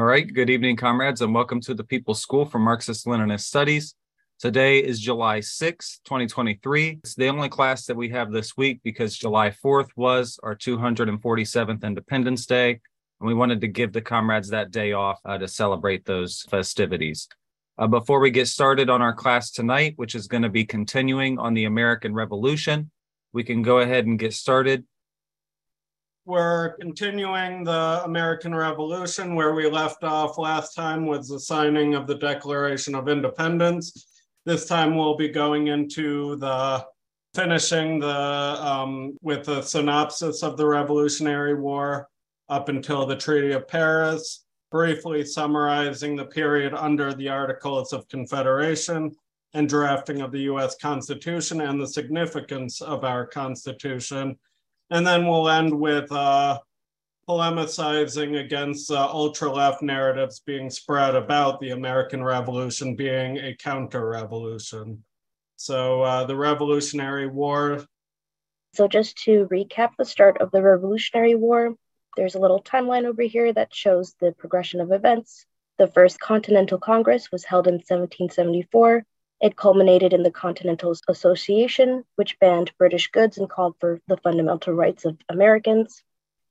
All right, good evening, comrades, and welcome to the People's School for Marxist Leninist Studies. Today is July 6, 2023. It's the only class that we have this week because July 4th was our 247th Independence Day, and we wanted to give the comrades that day off uh, to celebrate those festivities. Uh, before we get started on our class tonight, which is going to be continuing on the American Revolution, we can go ahead and get started. We're continuing the American Revolution where we left off last time with the signing of the Declaration of Independence. This time we'll be going into the finishing the um, with a synopsis of the Revolutionary War up until the Treaty of Paris, briefly summarizing the period under the Articles of Confederation and drafting of the US Constitution and the significance of our Constitution and then we'll end with uh, polemicizing against uh, ultra left narratives being spread about the American Revolution being a counter revolution. So, uh, the Revolutionary War. So, just to recap the start of the Revolutionary War, there's a little timeline over here that shows the progression of events. The First Continental Congress was held in 1774 it culminated in the Continental Association, which banned British goods and called for the fundamental rights of Americans.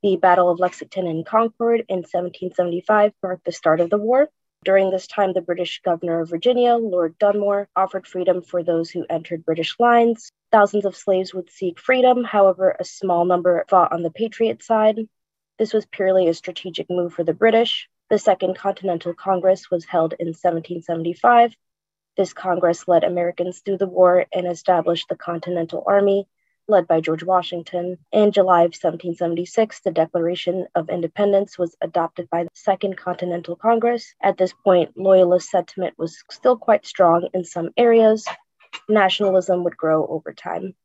The Battle of Lexington and Concord in 1775 marked the start of the war. During this time, the British governor of Virginia, Lord Dunmore, offered freedom for those who entered British lines. Thousands of slaves would seek freedom, however, a small number fought on the Patriot side. This was purely a strategic move for the British. The Second Continental Congress was held in 1775 this Congress led Americans through the war and established the Continental Army, led by George Washington. In July of 1776, the Declaration of Independence was adopted by the Second Continental Congress. At this point, Loyalist sentiment was still quite strong in some areas. Nationalism would grow over time.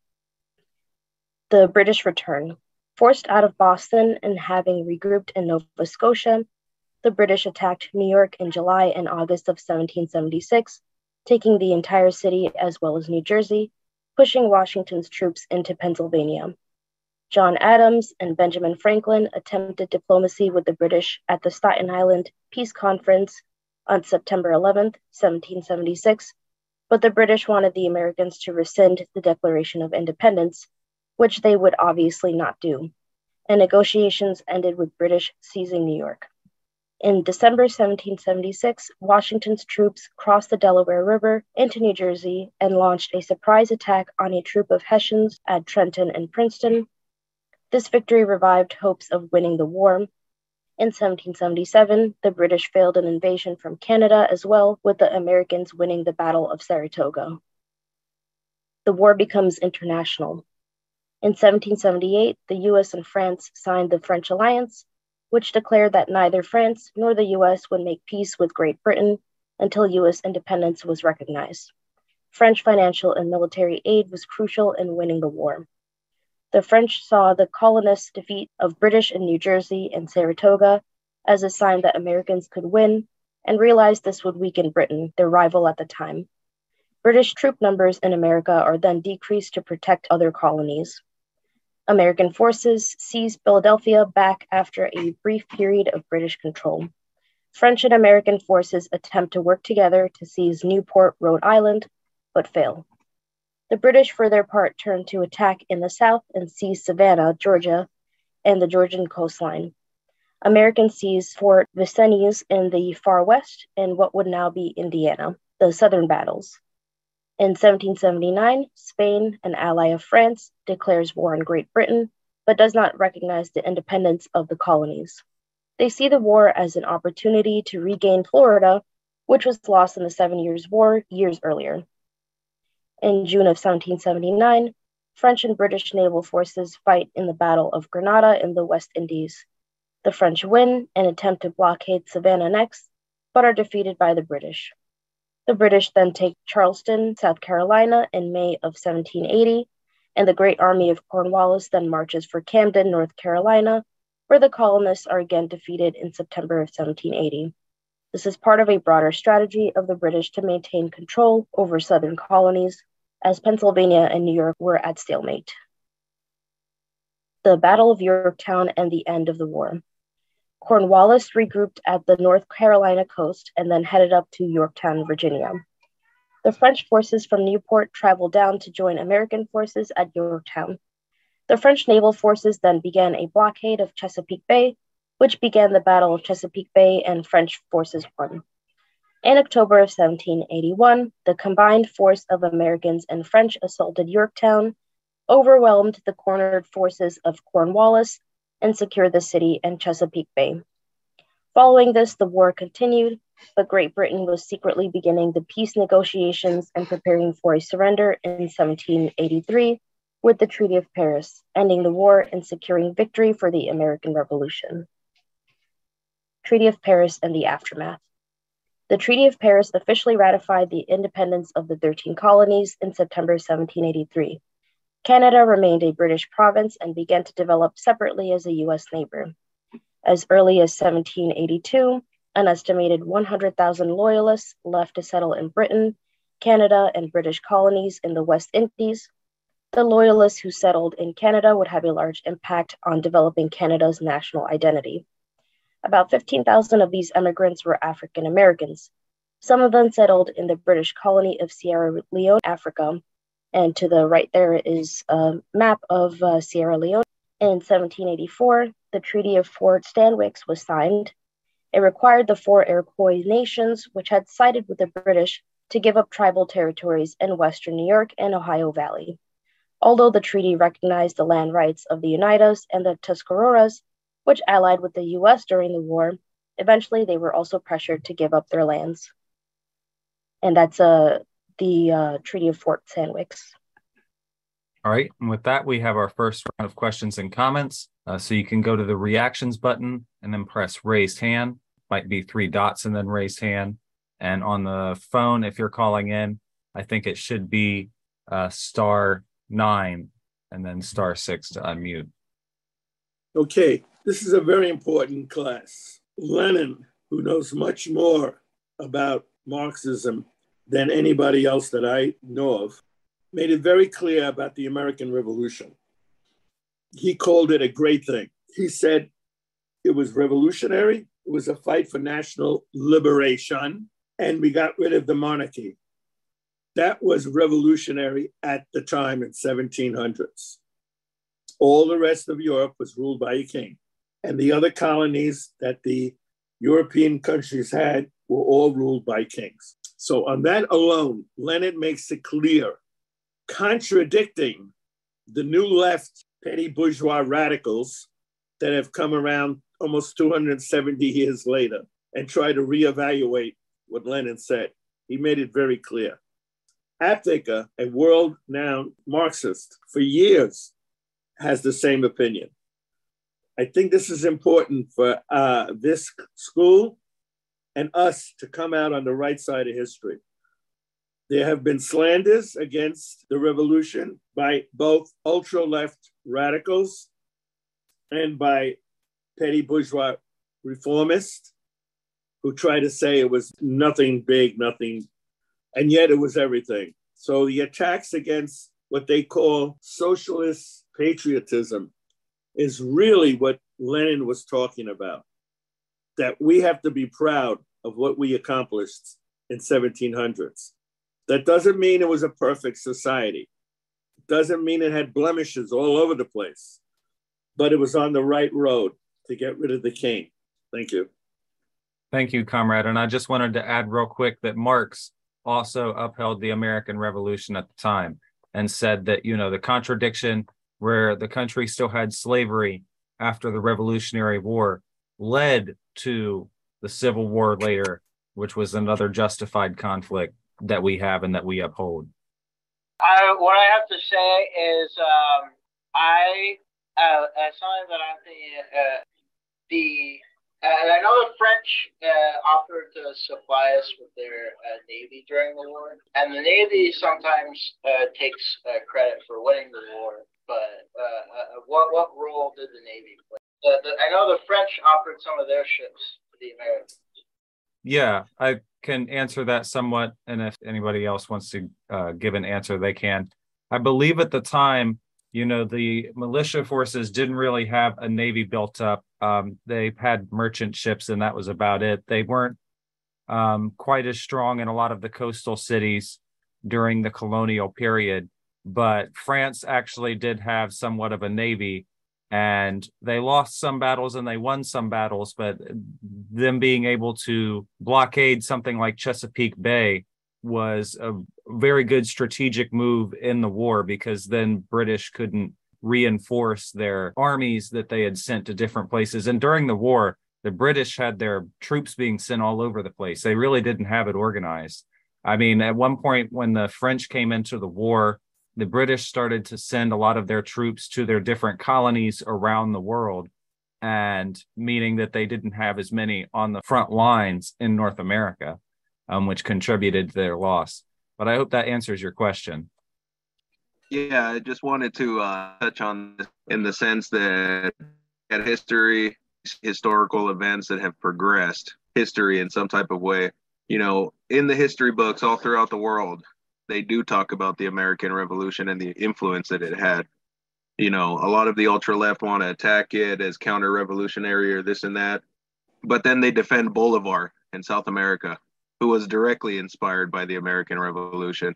The British return. Forced out of Boston and having regrouped in Nova Scotia, the British attacked New York in July and August of 1776 taking the entire city as well as New Jersey, pushing Washington's troops into Pennsylvania. John Adams and Benjamin Franklin attempted diplomacy with the British at the Staten Island Peace Conference on September 11, 1776, but the British wanted the Americans to rescind the Declaration of Independence, which they would obviously not do, and negotiations ended with British seizing New York. In December 1776, Washington's troops crossed the Delaware River into New Jersey and launched a surprise attack on a troop of Hessians at Trenton and Princeton. This victory revived hopes of winning the war. In 1777, the British failed an invasion from Canada as well, with the Americans winning the Battle of Saratoga. The war becomes international. In 1778, the US and France signed the French alliance, which declared that neither France nor the US would make peace with Great Britain until US independence was recognized. French financial and military aid was crucial in winning the war. The French saw the colonists' defeat of British in New Jersey and Saratoga as a sign that Americans could win and realized this would weaken Britain, their rival at the time. British troop numbers in America are then decreased to protect other colonies. American forces seized Philadelphia back after a brief period of British control. French and American forces attempt to work together to seize Newport, Rhode Island, but fail. The British, for their part, turn to attack in the south and seize Savannah, Georgia, and the Georgian coastline. Americans seize Fort Vincennes in the far west and what would now be Indiana, the southern battles. In 1779, Spain, an ally of France, declares war on Great Britain, but does not recognize the independence of the colonies. They see the war as an opportunity to regain Florida, which was lost in the Seven Years' War years earlier. In June of 1779, French and British naval forces fight in the Battle of Grenada in the West Indies. The French win and attempt to blockade Savannah next, but are defeated by the British. The British then take Charleston, South Carolina in May of 1780, and the Great Army of Cornwallis then marches for Camden, North Carolina, where the colonists are again defeated in September of 1780. This is part of a broader strategy of the British to maintain control over southern colonies, as Pennsylvania and New York were at stalemate. The Battle of Yorktown and the end of the war. Cornwallis regrouped at the North Carolina coast and then headed up to Yorktown, Virginia. The French forces from Newport traveled down to join American forces at Yorktown. The French naval forces then began a blockade of Chesapeake Bay, which began the Battle of Chesapeake Bay and French forces won. In October of 1781, the combined force of Americans and French assaulted Yorktown, overwhelmed the cornered forces of Cornwallis, and secure the city and Chesapeake Bay. Following this, the war continued, but Great Britain was secretly beginning the peace negotiations and preparing for a surrender in 1783 with the Treaty of Paris, ending the war and securing victory for the American Revolution. Treaty of Paris and the aftermath. The Treaty of Paris officially ratified the independence of the 13 colonies in September 1783. Canada remained a British province and began to develop separately as a US neighbor. As early as 1782, an estimated 100,000 loyalists left to settle in Britain, Canada, and British colonies in the West Indies. The loyalists who settled in Canada would have a large impact on developing Canada's national identity. About 15,000 of these immigrants were African Americans. Some of them settled in the British colony of Sierra Leone, Africa. And to the right there is a map of uh, Sierra Leone. In 1784, the Treaty of Fort Stanwix was signed. It required the four Iroquois nations, which had sided with the British, to give up tribal territories in Western New York and Ohio Valley. Although the treaty recognized the land rights of the Oneidas and the Tuscaroras, which allied with the US during the war. Eventually, they were also pressured to give up their lands. And that's uh, the uh, Treaty of Fort Stanwix. All right. And with that, we have our first round of questions and comments. Uh, so you can go to the reactions button and then press raised hand. Might be three dots and then raised hand. And on the phone, if you're calling in, I think it should be uh, star nine and then star six to unmute. Okay. This is a very important class. Lenin, who knows much more about Marxism than anybody else that I know of, made it very clear about the American Revolution. He called it a great thing. He said it was revolutionary, it was a fight for national liberation, and we got rid of the monarchy. That was revolutionary at the time in 1700s. All the rest of Europe was ruled by a king and the other colonies that the European countries had were all ruled by kings. So, on that alone, Lenin makes it clear, contradicting the new left petty bourgeois radicals that have come around almost 270 years later and try to reevaluate what Lenin said. He made it very clear. Aptheker, a world renowned Marxist for years, has the same opinion. I think this is important for uh, this school and us to come out on the right side of history. There have been slanders against the revolution by both ultra left radicals and by petty bourgeois reformists who try to say it was nothing big, nothing, and yet it was everything. So the attacks against what they call socialist patriotism is really what Lenin was talking about. That we have to be proud of what we accomplished in 1700s. That doesn't mean it was a perfect society. It doesn't mean it had blemishes all over the place, but it was on the right road to get rid of the king. Thank you. Thank you, comrade. And I just wanted to add real quick that Marx also upheld the American Revolution at the time and said that, you know, the contradiction where the country still had slavery after the Revolutionary War led to the Civil War later, which was another justified conflict that we have and that we uphold. I, what I have to say is, um, I, uh, as something that I'm thinking, uh, the, uh, and I know the French uh, offered to supply us with their uh, navy during the war, and the navy sometimes uh, takes credit for winning the war but uh, uh, what what role did the Navy play? The, the, I know the French offered some of their ships to the Americans. Yeah, I can answer that somewhat, and if anybody else wants to uh, give an answer, they can. I believe at the time you know, the militia forces didn't really have a navy built up. Um, they had merchant ships, and that was about it. They weren't um, quite as strong in a lot of the coastal cities during the colonial period, but France actually did have somewhat of a navy. And they lost some battles and they won some battles, but them being able to blockade something like Chesapeake Bay was a very good strategic move in the war because then British couldn't reinforce their armies that they had sent to different places. And during the war, the British had their troops being sent all over the place. They really didn't have it organized. I mean, at one point when the French came into the war, the British started to send a lot of their troops to their different colonies around the world, and meaning that they didn't have as many on the front lines in North America um, which contributed to their loss. But I hope that answers your question. Yeah, I just wanted to uh, touch on this in the sense that at history, historical events that have progressed history in some type of way. You know, in the history books all throughout the world, they do talk about the American Revolution and the influence that it had. You know, a lot of the ultra left want to attack it as counter revolutionary or this and that, but then they defend Bolivar in South America who was directly inspired by the American Revolution.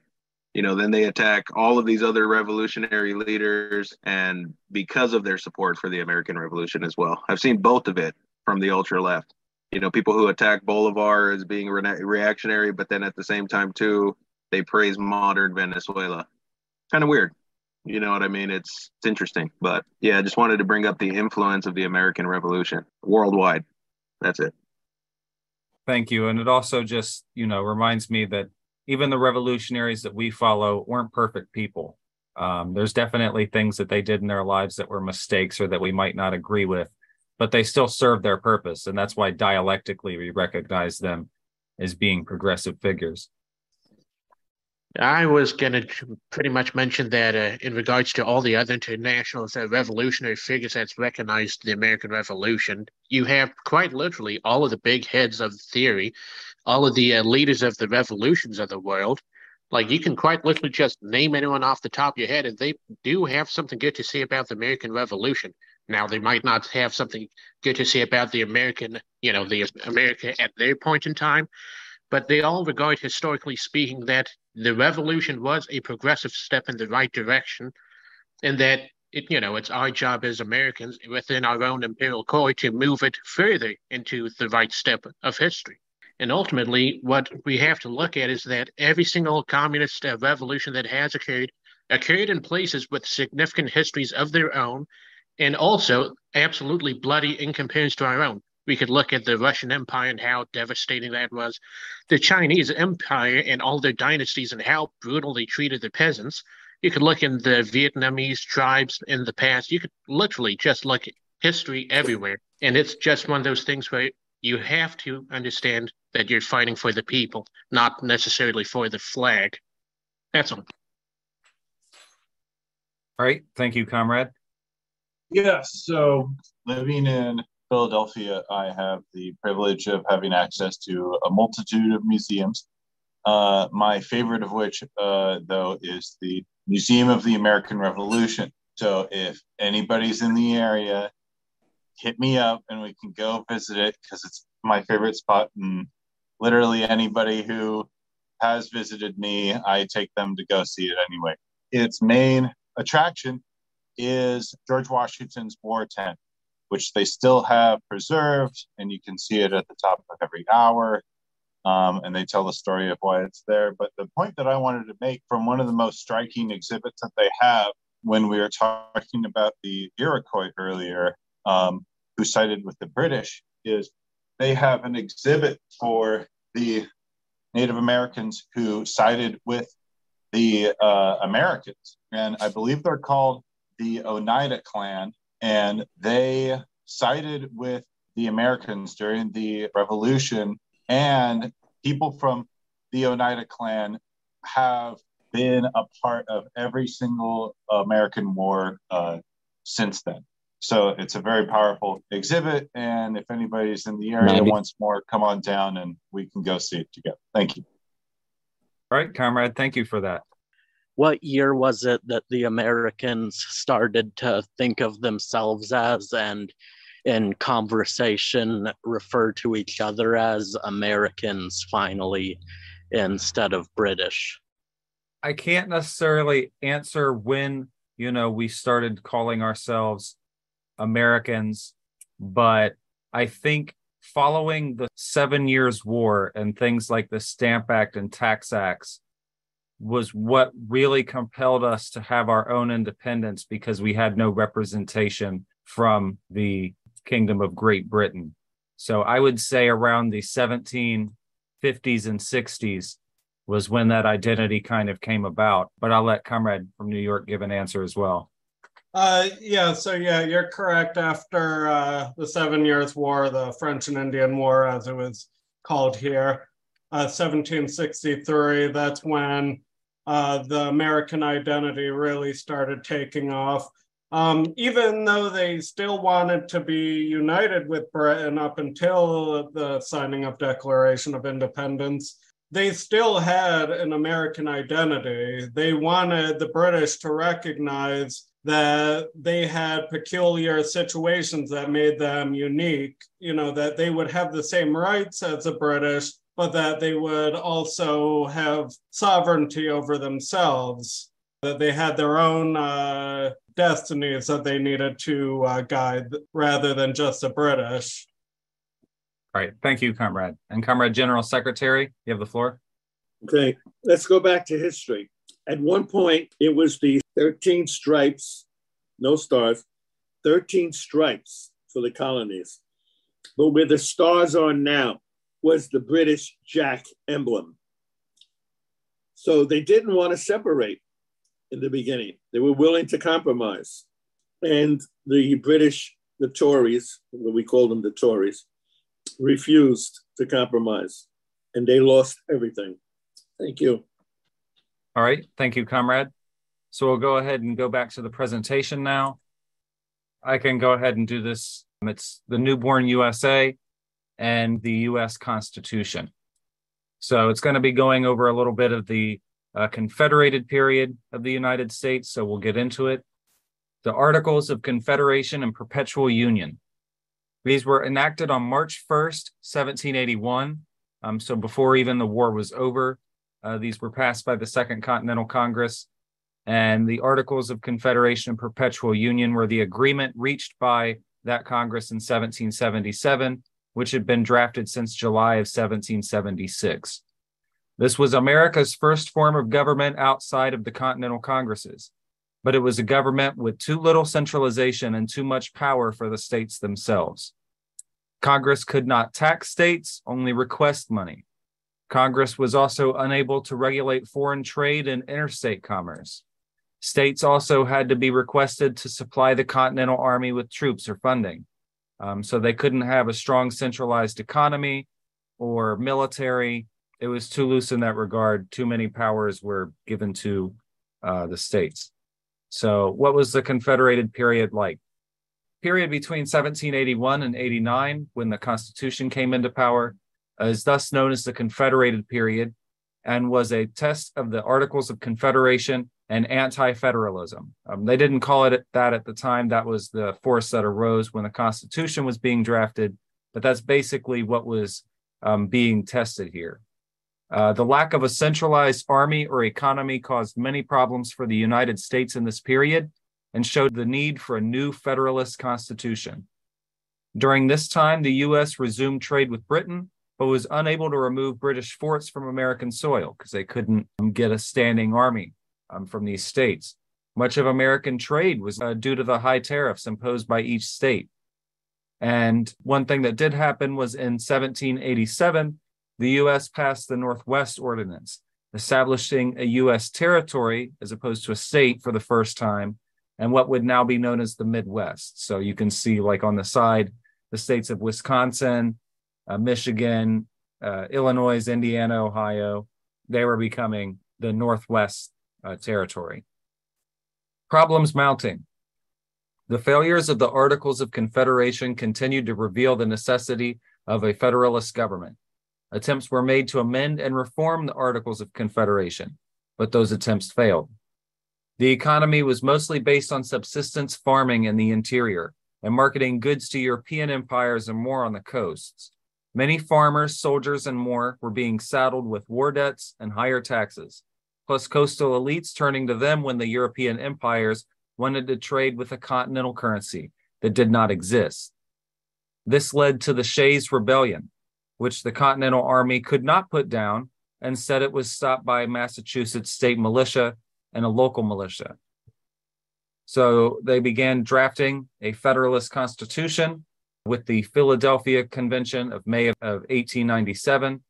You know, then they attack all of these other revolutionary leaders, and because of their support for the American Revolution as well. I've seen both of it from the ultra left. You know, people who attack Bolivar as being re- reactionary, but then at the same time, too, they praise modern Venezuela. Kind of weird. You know what I mean? It's it's interesting, but yeah, I just wanted to bring up the influence of the American Revolution worldwide. That's it. Thank you. And it also just, you know, reminds me that even the revolutionaries that we follow weren't perfect people. Um, there's definitely things that they did in their lives that were mistakes or that we might not agree with, but they still served their purpose. And that's why dialectically we recognize them as being progressive figures. I was going to pretty much mention that uh, in regards to all the other international uh, revolutionary figures that's recognized the American Revolution, you have quite literally all of the big heads of theory, all of the uh, leaders of the revolutions of the world. Like you can quite literally just name anyone off the top of your head, and they do have something good to say about the American Revolution. Now they might not have something good to say about the American, you know, the America at their point in time, but they all regard, historically speaking, that the revolution was a progressive step in the right direction, and that it, you know, it's our job as Americans within our own imperial core to move it further into the right step of history. And ultimately, what we have to look at is that every single communist uh, revolution that has occurred occurred in places with significant histories of their own, and also absolutely bloody in comparison to our own. We could look at the Russian Empire and how devastating that was, the Chinese Empire and all their dynasties and how brutal they treated the peasants. You could look in the Vietnamese tribes in the past. You could literally just look at history everywhere. And it's just one of those things where you have to understand that you're fighting for the people, not necessarily for the flag. That's all. All right. Thank you, comrade. Yes. So living in Philadelphia, I have the privilege of having access to a multitude of museums. Uh, my favorite of which, uh, though, is the Museum of the American Revolution. So if anybody's in the area, hit me up and we can go visit it because it's my favorite spot. And literally anybody who has visited me, I take them to go see it anyway. Its main attraction is George Washington's war tent which they still have preserved, and you can see it at the top of every hour. Um, and they tell the story of why it's there. But the point that I wanted to make from one of the most striking exhibits that they have when we were talking about the Iroquois earlier, um, who sided with the British, is they have an exhibit for the Native Americans who sided with the uh, Americans. And I believe they're called the Oneida clan and they sided with the Americans during the revolution. And people from the Oneida clan have been a part of every single American war uh, since then. So it's a very powerful exhibit. And if anybody's in the area Maybe. wants more, come on down and we can go see it together. Thank you. All right, comrade. Thank you for that. What year was it that the Americans started to think of themselves as and in conversation refer to each other as Americans finally instead of British? I can't necessarily answer when, you know, we started calling ourselves Americans, but I think following the Seven Years' War and things like the Stamp Act and Tax Acts was what really compelled us to have our own independence because we had no representation from the Kingdom of Great Britain. So I would say around the 1750s and 60s was when that identity kind of came about. But I'll let Comrade from New York give an answer as well. Uh, yeah, so yeah, you're correct. After uh, the Seven Years' War, the French and Indian War, as it was called here, uh, 1763, that's when uh, the American identity really started taking off. Um, even though they still wanted to be united with Britain up until the signing of Declaration of Independence, they still had an American identity. They wanted the British to recognize that they had peculiar situations that made them unique, you know, that they would have the same rights as the British, but that they would also have sovereignty over themselves, that they had their own uh, destinies that they needed to uh, guide rather than just the British. All right. Thank you, Comrade. And Comrade General Secretary, you have the floor. Okay. Let's go back to history. At one point, it was the 13 stripes, no stars, 13 stripes for the colonies. But where the stars are now was the British Jack emblem. So they didn't want to separate in the beginning. They were willing to compromise. And the British, the Tories, what we call them the Tories, refused to compromise and they lost everything. Thank you. All right. Thank you, comrade. So we'll go ahead and go back to the presentation now. I can go ahead and do this. It's the newborn USA and the US Constitution. So it's going to be going over a little bit of the uh, Confederated period of the United States. So we'll get into it. The Articles of Confederation and Perpetual Union. These were enacted on March 1st, 1781. Um, so before even the war was over, uh, these were passed by the Second Continental Congress. And the Articles of Confederation and Perpetual Union were the agreement reached by that Congress in 1777, which had been drafted since July of 1776. This was America's first form of government outside of the Continental Congresses, but it was a government with too little centralization and too much power for the states themselves. Congress could not tax states, only request money. Congress was also unable to regulate foreign trade and interstate commerce. States also had to be requested to supply the Continental Army with troops or funding. Um, so they couldn't have a strong centralized economy or military. It was too loose in that regard. Too many powers were given to uh, the states. So, what was the Confederated period like? Period between 1781 and 89, when the Constitution came into power, is thus known as the Confederated period and was a test of the Articles of Confederation and anti federalism. Um, they didn't call it that at the time. That was the force that arose when the Constitution was being drafted, but that's basically what was um, being tested here. Uh, the lack of a centralized army or economy caused many problems for the United States in this period and showed the need for a new Federalist Constitution. During this time, the U.S. resumed trade with Britain, but was unable to remove British forts from American soil because they couldn't get a standing army um, from these states. Much of American trade was uh, due to the high tariffs imposed by each state. And one thing that did happen was in 1787, the U.S. passed the Northwest Ordinance, establishing a U.S. territory as opposed to a state for the first time, and what would now be known as the Midwest. So you can see, like on the side, the states of Wisconsin, uh, Michigan, uh, Illinois, Indiana, Ohio, they were becoming the Northwest uh, territory. Problems mounting. The failures of the Articles of Confederation continued to reveal the necessity of a Federalist government. Attempts were made to amend and reform the Articles of Confederation, but those attempts failed. The economy was mostly based on subsistence farming in the interior and marketing goods to European empires and more on the coasts. Many farmers, soldiers, and more were being saddled with war debts and higher taxes, plus coastal elites turning to them when the European empires wanted to trade with a continental currency that did not exist. This led to the Shays Rebellion, which the Continental Army could not put down and said it was stopped by Massachusetts state militia and a local militia. So they began drafting a Federalist Constitution with the Philadelphia Convention of May of 1897.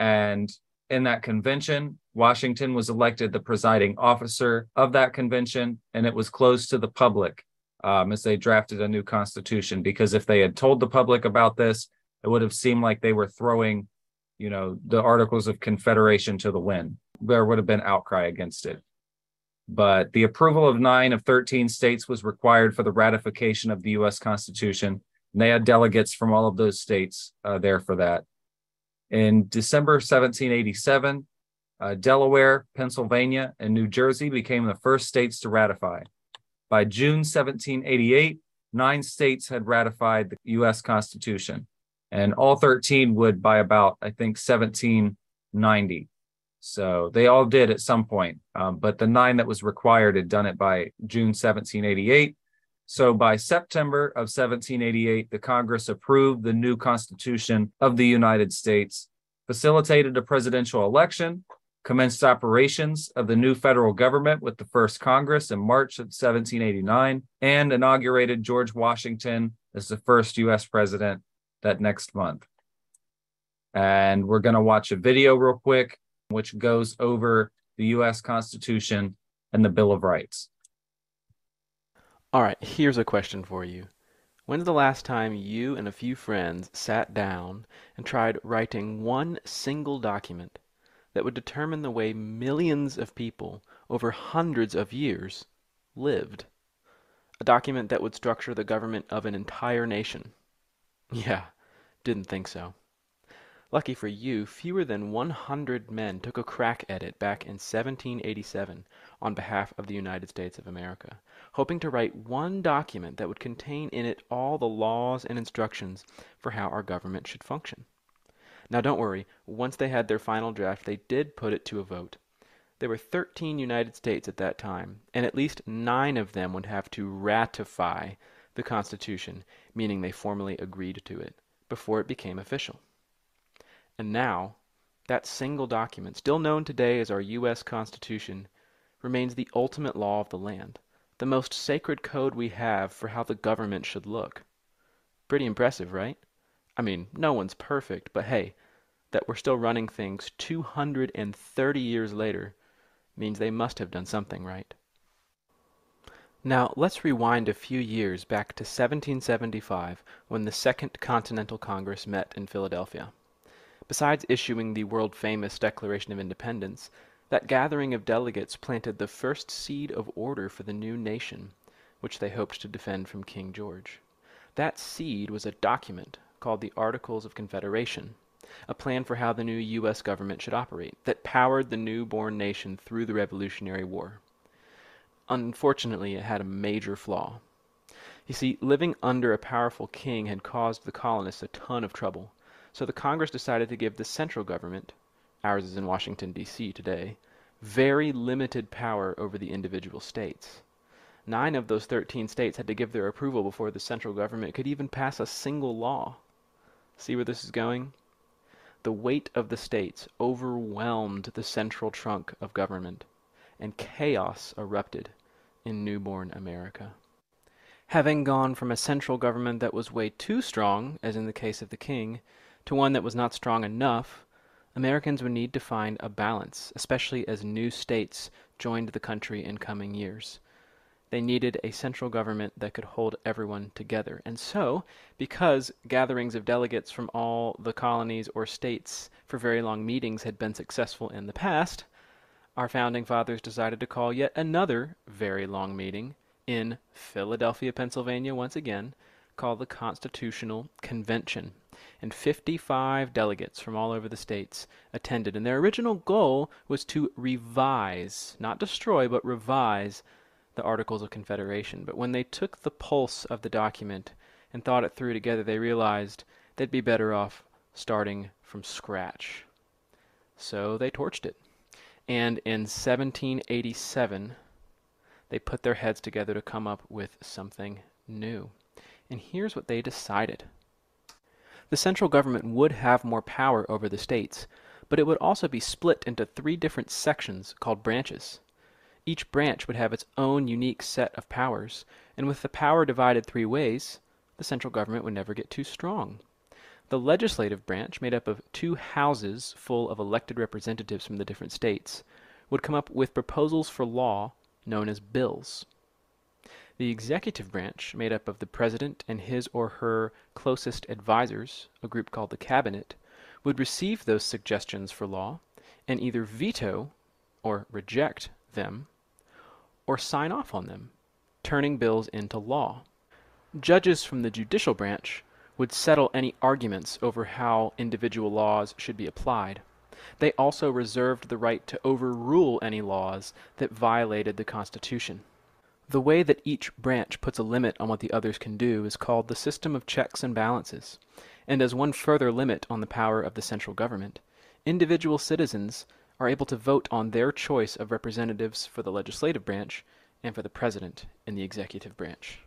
And in that convention, Washington was elected the presiding officer of that convention, and it was closed to the public um, as they drafted a new constitution. Because if they had told the public about this, it would have seemed like they were throwing, you know, the Articles of Confederation to the wind. There would have been outcry against it. But the approval of nine of 13 states was required for the ratification of the U.S. Constitution. And they had delegates from all of those states uh, there for that. In December 1787, uh, Delaware, Pennsylvania, and New Jersey became the first states to ratify. By June 1788, nine states had ratified the U.S. Constitution, and all 13 would by about, I think, 1790. So they all did at some point, um, but the nine that was required had done it by June 1788. So by September of 1788, the Congress approved the new Constitution of the United States, facilitated a presidential election, commenced operations of the new federal government with the first Congress in March of 1789, and inaugurated George Washington as the first U.S. president that next month. And we're going to watch a video real quick, which goes over the U.S. Constitution and the Bill of Rights. All right, here's a question for you. When's the last time you and a few friends sat down and tried writing one single document that would determine the way millions of people over hundreds of years lived? A document that would structure the government of an entire nation? Yeah, didn't think so. Lucky for you, fewer than 100 men took a crack at it back in 1787 on behalf of the United States of America, hoping to write one document that would contain in it all the laws and instructions for how our government should function. Now, don't worry, once they had their final draft, they did put it to a vote. There were 13 United States at that time, and at least nine of them would have to ratify the Constitution, meaning they formally agreed to it, before it became official. And now, that single document, still known today as our U.S. Constitution, remains the ultimate law of the land, the most sacred code we have for how the government should look. Pretty impressive, right? I mean, no one's perfect, but hey, that we're still running things 230 years later means they must have done something right. Now, let's rewind a few years back to 1775 when the Second Continental Congress met in Philadelphia. Besides issuing the world famous Declaration of Independence, that gathering of delegates planted the first seed of order for the new nation, which they hoped to defend from King George. That seed was a document called the Articles of Confederation, a plan for how the new U.S. government should operate, that powered the new-born nation through the Revolutionary War. Unfortunately, it had a major flaw. You see, living under a powerful king had caused the colonists a ton of trouble. So the Congress decided to give the central government, ours is in Washington, D.C. today, very limited power over the individual states. Nine of those 13 states had to give their approval before the central government could even pass a single law. See where this is going? The weight of the states overwhelmed the central trunk of government, and chaos erupted in newborn America. Having gone from a central government that was way too strong, as in the case of the king, to one that was not strong enough, Americans would need to find a balance, especially as new states joined the country in coming years. They needed a central government that could hold everyone together. And so, because gatherings of delegates from all the colonies or states for very long meetings had been successful in the past, our founding fathers decided to call yet another very long meeting in Philadelphia, Pennsylvania, once again, called the Constitutional Convention. And 55 delegates from all over the states attended. And their original goal was to revise, not destroy, but revise the Articles of Confederation. But when they took the pulse of the document and thought it through together, they realized they'd be better off starting from scratch. So they torched it. And in 1787, they put their heads together to come up with something new. And here's what they decided the central government would have more power over the states, but it would also be split into three different sections called branches. Each branch would have its own unique set of powers, and with the power divided three ways, the central government would never get too strong. The legislative branch, made up of two houses full of elected representatives from the different states, would come up with proposals for law known as bills. The executive branch, made up of the president and his or her closest advisers, a group called the cabinet, would receive those suggestions for law and either veto or reject them or sign off on them, turning bills into law. Judges from the judicial branch would settle any arguments over how individual laws should be applied. They also reserved the right to overrule any laws that violated the Constitution. The way that each branch puts a limit on what the others can do is called the system of checks and balances, and as one further limit on the power of the central government, individual citizens are able to vote on their choice of representatives for the legislative branch and for the president in the executive branch.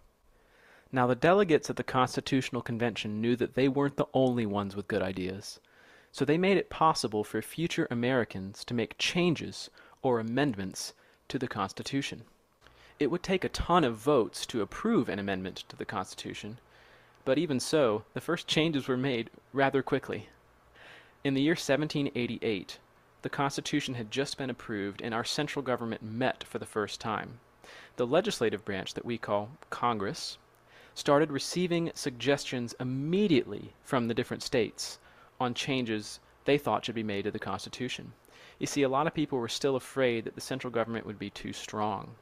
Now, the delegates at the Constitutional Convention knew that they weren't the only ones with good ideas, so they made it possible for future Americans to make changes or amendments to the Constitution. It would take a ton of votes to approve an amendment to the Constitution, but even so, the first changes were made rather quickly. In the year 1788, the Constitution had just been approved and our central government met for the first time. The legislative branch that we call Congress started receiving suggestions immediately from the different states on changes they thought should be made to the Constitution. You see, a lot of people were still afraid that the central government would be too strong.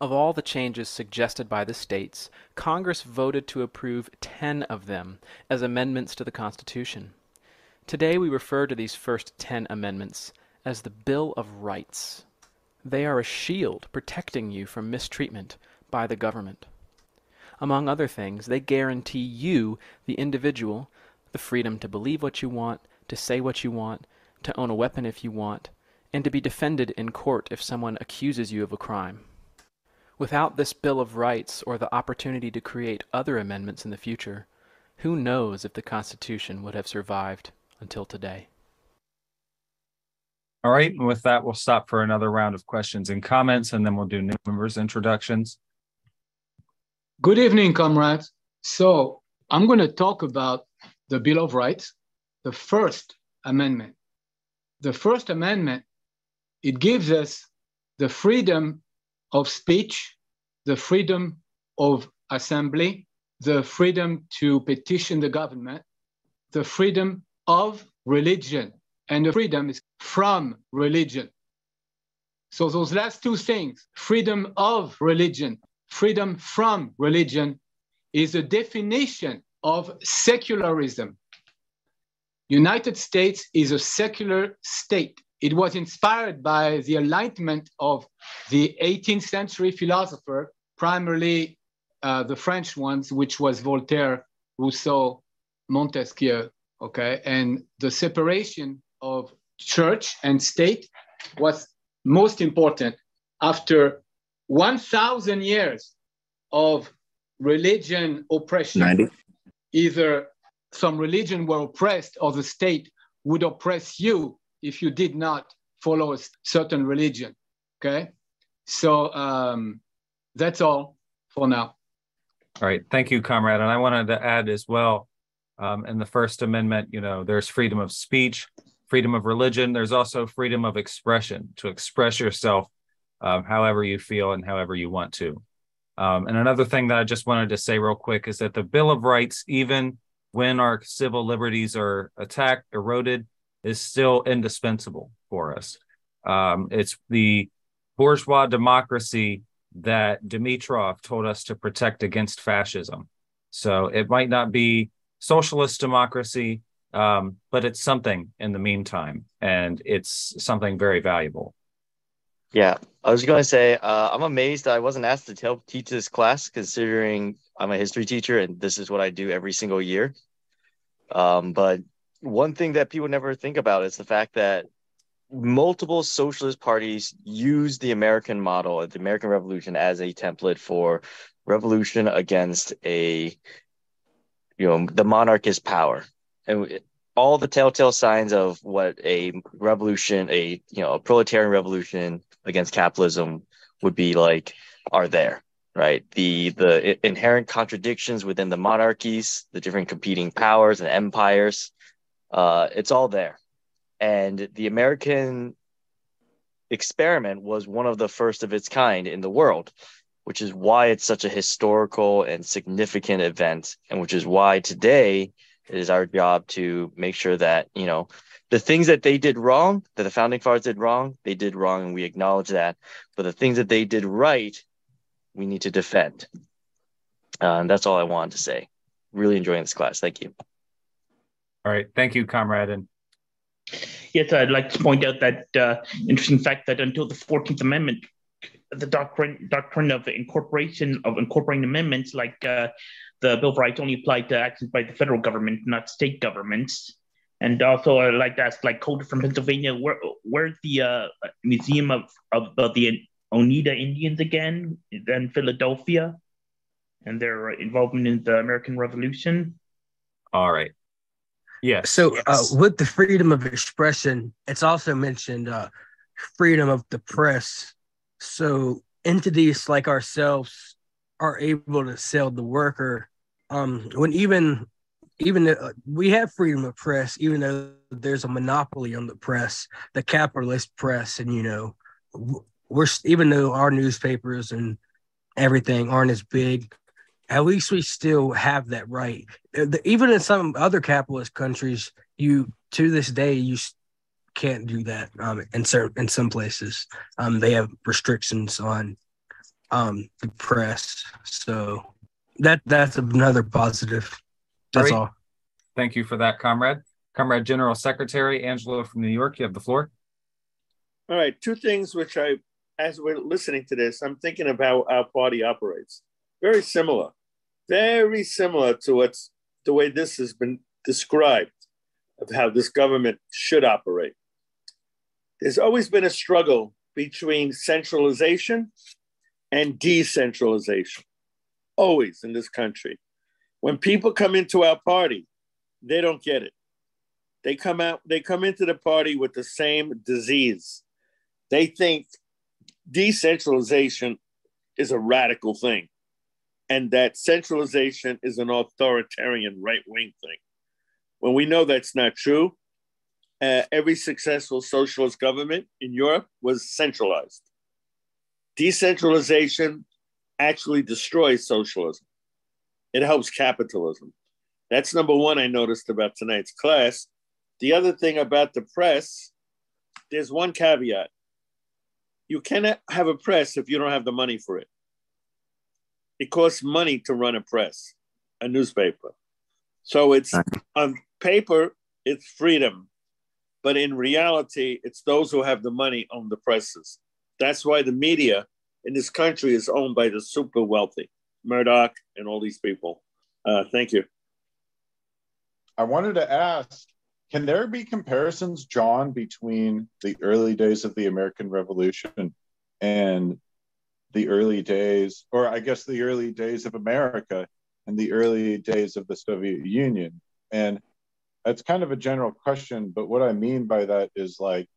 Of all the changes suggested by the states, Congress voted to approve 10 of them as amendments to the Constitution. Today we refer to these first 10 amendments as the Bill of Rights. They are a shield protecting you from mistreatment by the government. Among other things, they guarantee you, the individual, the freedom to believe what you want, to say what you want, to own a weapon if you want, and to be defended in court if someone accuses you of a crime. Without this Bill of Rights or the opportunity to create other amendments in the future, who knows if the Constitution would have survived until today? All right. And with that, we'll stop for another round of questions and comments, and then we'll do new members' introductions. Good evening, comrades. So I'm going to talk about the Bill of Rights, the First Amendment. The First Amendment, it gives us the freedom of speech, the freedom of assembly, the freedom to petition the government, the freedom of religion, and the freedom is from religion. So those last two things, freedom of religion, freedom from religion, is a definition of secularism. United States is a secular state. It was inspired by the enlightenment of the 18th century philosopher, primarily uh, the French ones, which was Voltaire, Rousseau, Montesquieu, okay? And the separation of church and state was most important after 1,000 years of religion oppression. 90. Either some religion were oppressed or the state would oppress you if you did not follow a certain religion. Okay, so um, that's all for now. All right, thank you, comrade. And I wanted to add as well, um, in the First Amendment, you know, there's freedom of speech, freedom of religion. There's also freedom of expression to express yourself um, however you feel and however you want to. Um, and another thing that I just wanted to say real quick is that the Bill of Rights, even when our civil liberties are attacked, eroded, is still indispensable for us. Um, it's the bourgeois democracy that Dimitrov told us to protect against fascism. So it might not be socialist democracy, um, but it's something in the meantime, and it's something very valuable. Yeah, I was going to say uh, I'm amazed I wasn't asked to tell, teach this class, considering I'm a history teacher and this is what I do every single year. Um, but one thing that people never think about is the fact that multiple socialist parties use the American model, the American Revolution, as a template for revolution against a, you know, the monarchist power, and all the telltale signs of what a revolution, a you know, a proletarian revolution against capitalism would be like, are there right? The the inherent contradictions within the monarchies, the different competing powers and empires, uh, it's all there. And the American experiment was one of the first of its kind in the world, which is why it's such a historical and significant event, and which is why today it is our job to make sure that you know the things that they did wrong, that the founding fathers did wrong, they did wrong, and we acknowledge that. But the things that they did right, we need to defend. Uh, and that's all I wanted to say. Really enjoying this class. Thank you. All right. Thank you, comrade. And yes, I'd like to point out that uh, interesting fact that until the 14th Amendment, the doctrine doctrine of incorporation of incorporating amendments like uh, the Bill of Rights only applied to actions by the federal government, not state governments. And also, I'd like to ask, like, Colter from Pennsylvania, where where's the uh, museum of of the Oneida Indians again, then Philadelphia, and their involvement in the American Revolution. All right. Yes. So yes. Uh, with the freedom of expression, it's also mentioned uh, freedom of the press. So entities like ourselves are able to sell the worker. Um, when even even uh, we have freedom of press, even though there's a monopoly on the press, the capitalist press, and you know we're even though our newspapers and everything aren't as big, at least we still have that right. Uh, even in some other capitalist countries, you to this day you can't do that. Um, in certain in some places, um, they have restrictions on um the press. So that that's another positive. That's all. Thank you for that, comrade. Comrade General Secretary Angelo from New York, you have the floor. All right, two things which I as we're listening to this, I'm thinking of how our party operates. Very similar, very similar to what's the way this has been described of how this government should operate. There's always been a struggle between centralization and decentralization, always in this country. When people come into our party, they don't get it. They come out, they come into the party with the same disease. They think decentralization is a radical thing, and that centralization is an authoritarian right wing thing. When we know that's not true, uh, every successful socialist government in Europe was centralized. Decentralization actually destroys socialism, it helps capitalism. That's number one I noticed about tonight's class. The other thing about the press, there's one caveat you cannot have a press if you don't have the money for it. It costs money to run a press, a newspaper. So it's on paper, it's freedom. But in reality, it's those who have the money own the presses. That's why the media in this country is owned by the super wealthy, Murdoch and all these people. Uh, thank you. I wanted to ask can there be comparisons, John, between the early days of the American Revolution and the early days, or I guess the early days of America and the early days of the Soviet Union? And that's kind of a general question, but what I mean by that is like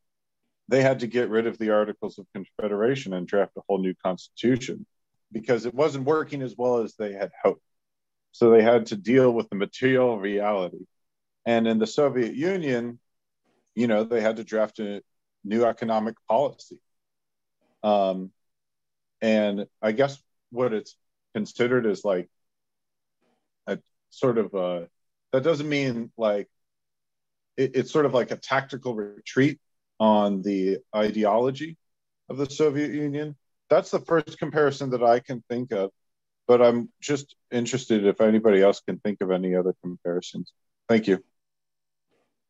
they had to get rid of the Articles of Confederation and draft a whole new constitution because it wasn't working as well as they had hoped. So they had to deal with the material reality and in the Soviet Union, you know, they had to draft a new economic policy. Um, and I guess what it's considered is like a sort of a, that doesn't mean like it, it's sort of like a tactical retreat on the ideology of the Soviet Union. That's the first comparison that I can think of. but I'm just interested if anybody else can think of any other comparisons. Thank you.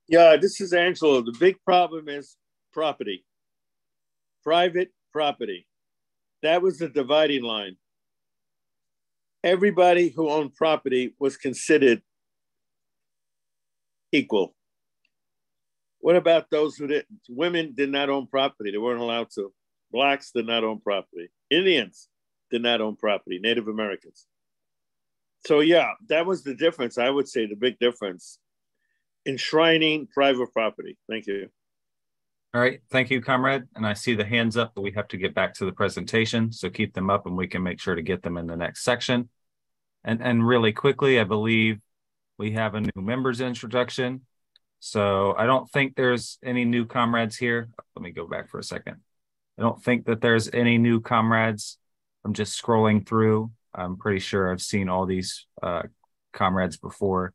Yeah, this is Angelo. The big problem is property, private property. That was the dividing line. Everybody who owned property was considered equal. What about those who didn't? Women did not own property, they weren't allowed to. Blacks did not own property. Indians did not own property, Native Americans. So, yeah, that was the difference. I would say the big difference enshrining private property. Thank you. All right. Thank you, comrade. And I see the hands up, but we have to get back to the presentation. So keep them up and we can make sure to get them in the next section. And, and really quickly, I believe we have a new members introduction. So I don't think there's any new comrades here. Let me go back for a second. I don't think that there's any new comrades. I'm just scrolling through. I'm pretty sure I've seen all these uh, comrades before.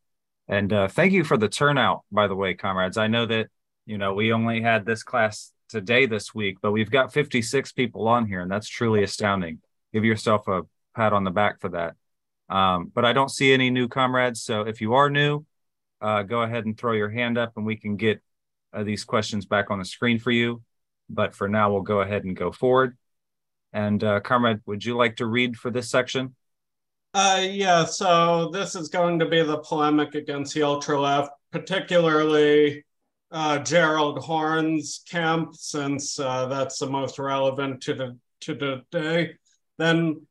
And uh, thank you for the turnout, by the way, comrades. I know that, you know, we only had this class today this week, but we've got 56 people on here, and that's truly astounding. Give yourself a pat on the back for that. Um, but I don't see any new comrades. So if you are new, uh, go ahead and throw your hand up and we can get uh, these questions back on the screen for you. But for now, we'll go ahead and go forward. And uh, Comrade, would you like to read for this section? Uh, yeah, so this is going to be the polemic against the ultra left, particularly uh, Gerald Horne's camp, since uh, that's the most relevant to the to today. Then,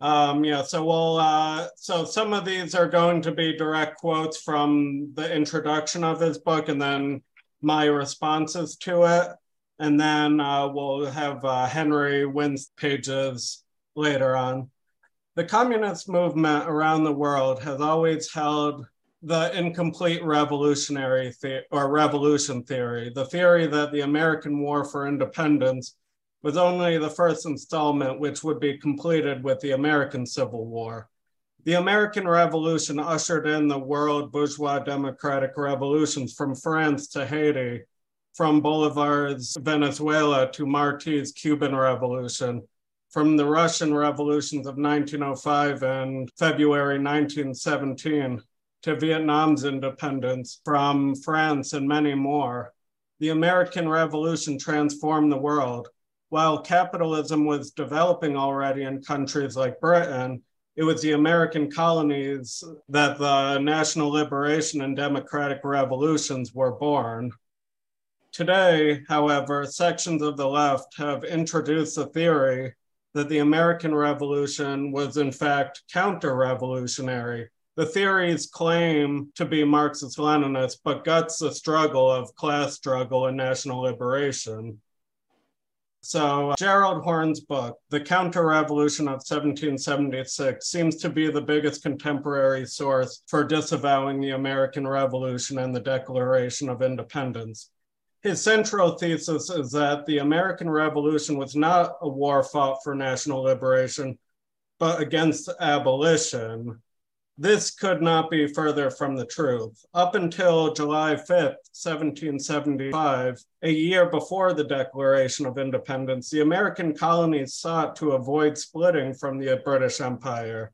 um, yeah, so we'll uh, so some of these are going to be direct quotes from the introduction of his book, and then my responses to it and then uh, we'll have uh, Henry Wynn's pages later on. The communist movement around the world has always held the incomplete revolutionary the- or revolution theory, the theory that the American War for Independence was only the first installment, which would be completed with the American Civil War. The American Revolution ushered in the world bourgeois democratic revolutions from France to Haiti, from Bolivar's Venezuela to Marti's Cuban Revolution, from the Russian revolutions of 1905 and February 1917 to Vietnam's independence, from France and many more. The American Revolution transformed the world. While capitalism was developing already in countries like Britain, it was the American colonies that the national liberation and democratic revolutions were born. Today, however, sections of the left have introduced a theory that the American Revolution was in fact counter revolutionary. The theories claim to be Marxist Leninist, but guts the struggle of class struggle and national liberation. So, uh, Gerald Horne's book, The Counter Revolution of 1776, seems to be the biggest contemporary source for disavowing the American Revolution and the Declaration of Independence his central thesis is that the American Revolution was not a war fought for national liberation, but against abolition. This could not be further from the truth. Up until July 5th, 1775, a year before the Declaration of Independence, the American colonies sought to avoid splitting from the British Empire.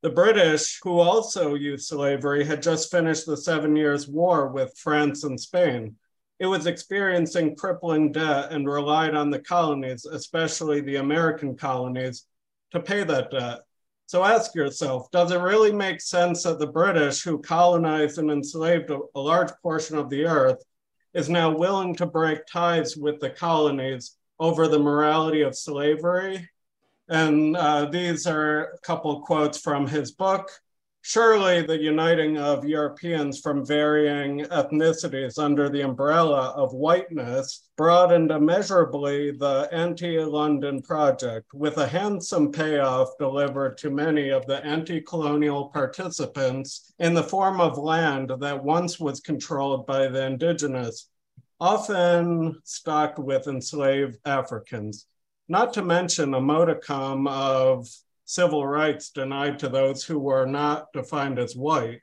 The British, who also used slavery, had just finished the Seven Years' War with France and Spain it was experiencing crippling debt and relied on the colonies, especially the American colonies, to pay that debt. So ask yourself does it really make sense that the British, who colonized and enslaved a, a large portion of the earth, is now willing to break ties with the colonies over the morality of slavery? And uh, these are a couple quotes from his book. Surely the uniting of Europeans from varying ethnicities under the umbrella of whiteness broadened immeasurably the anti London project, with a handsome payoff delivered to many of the anti colonial participants in the form of land that once was controlled by the indigenous, often stocked with enslaved Africans. Not to mention a modicum of civil rights denied to those who were not defined as white.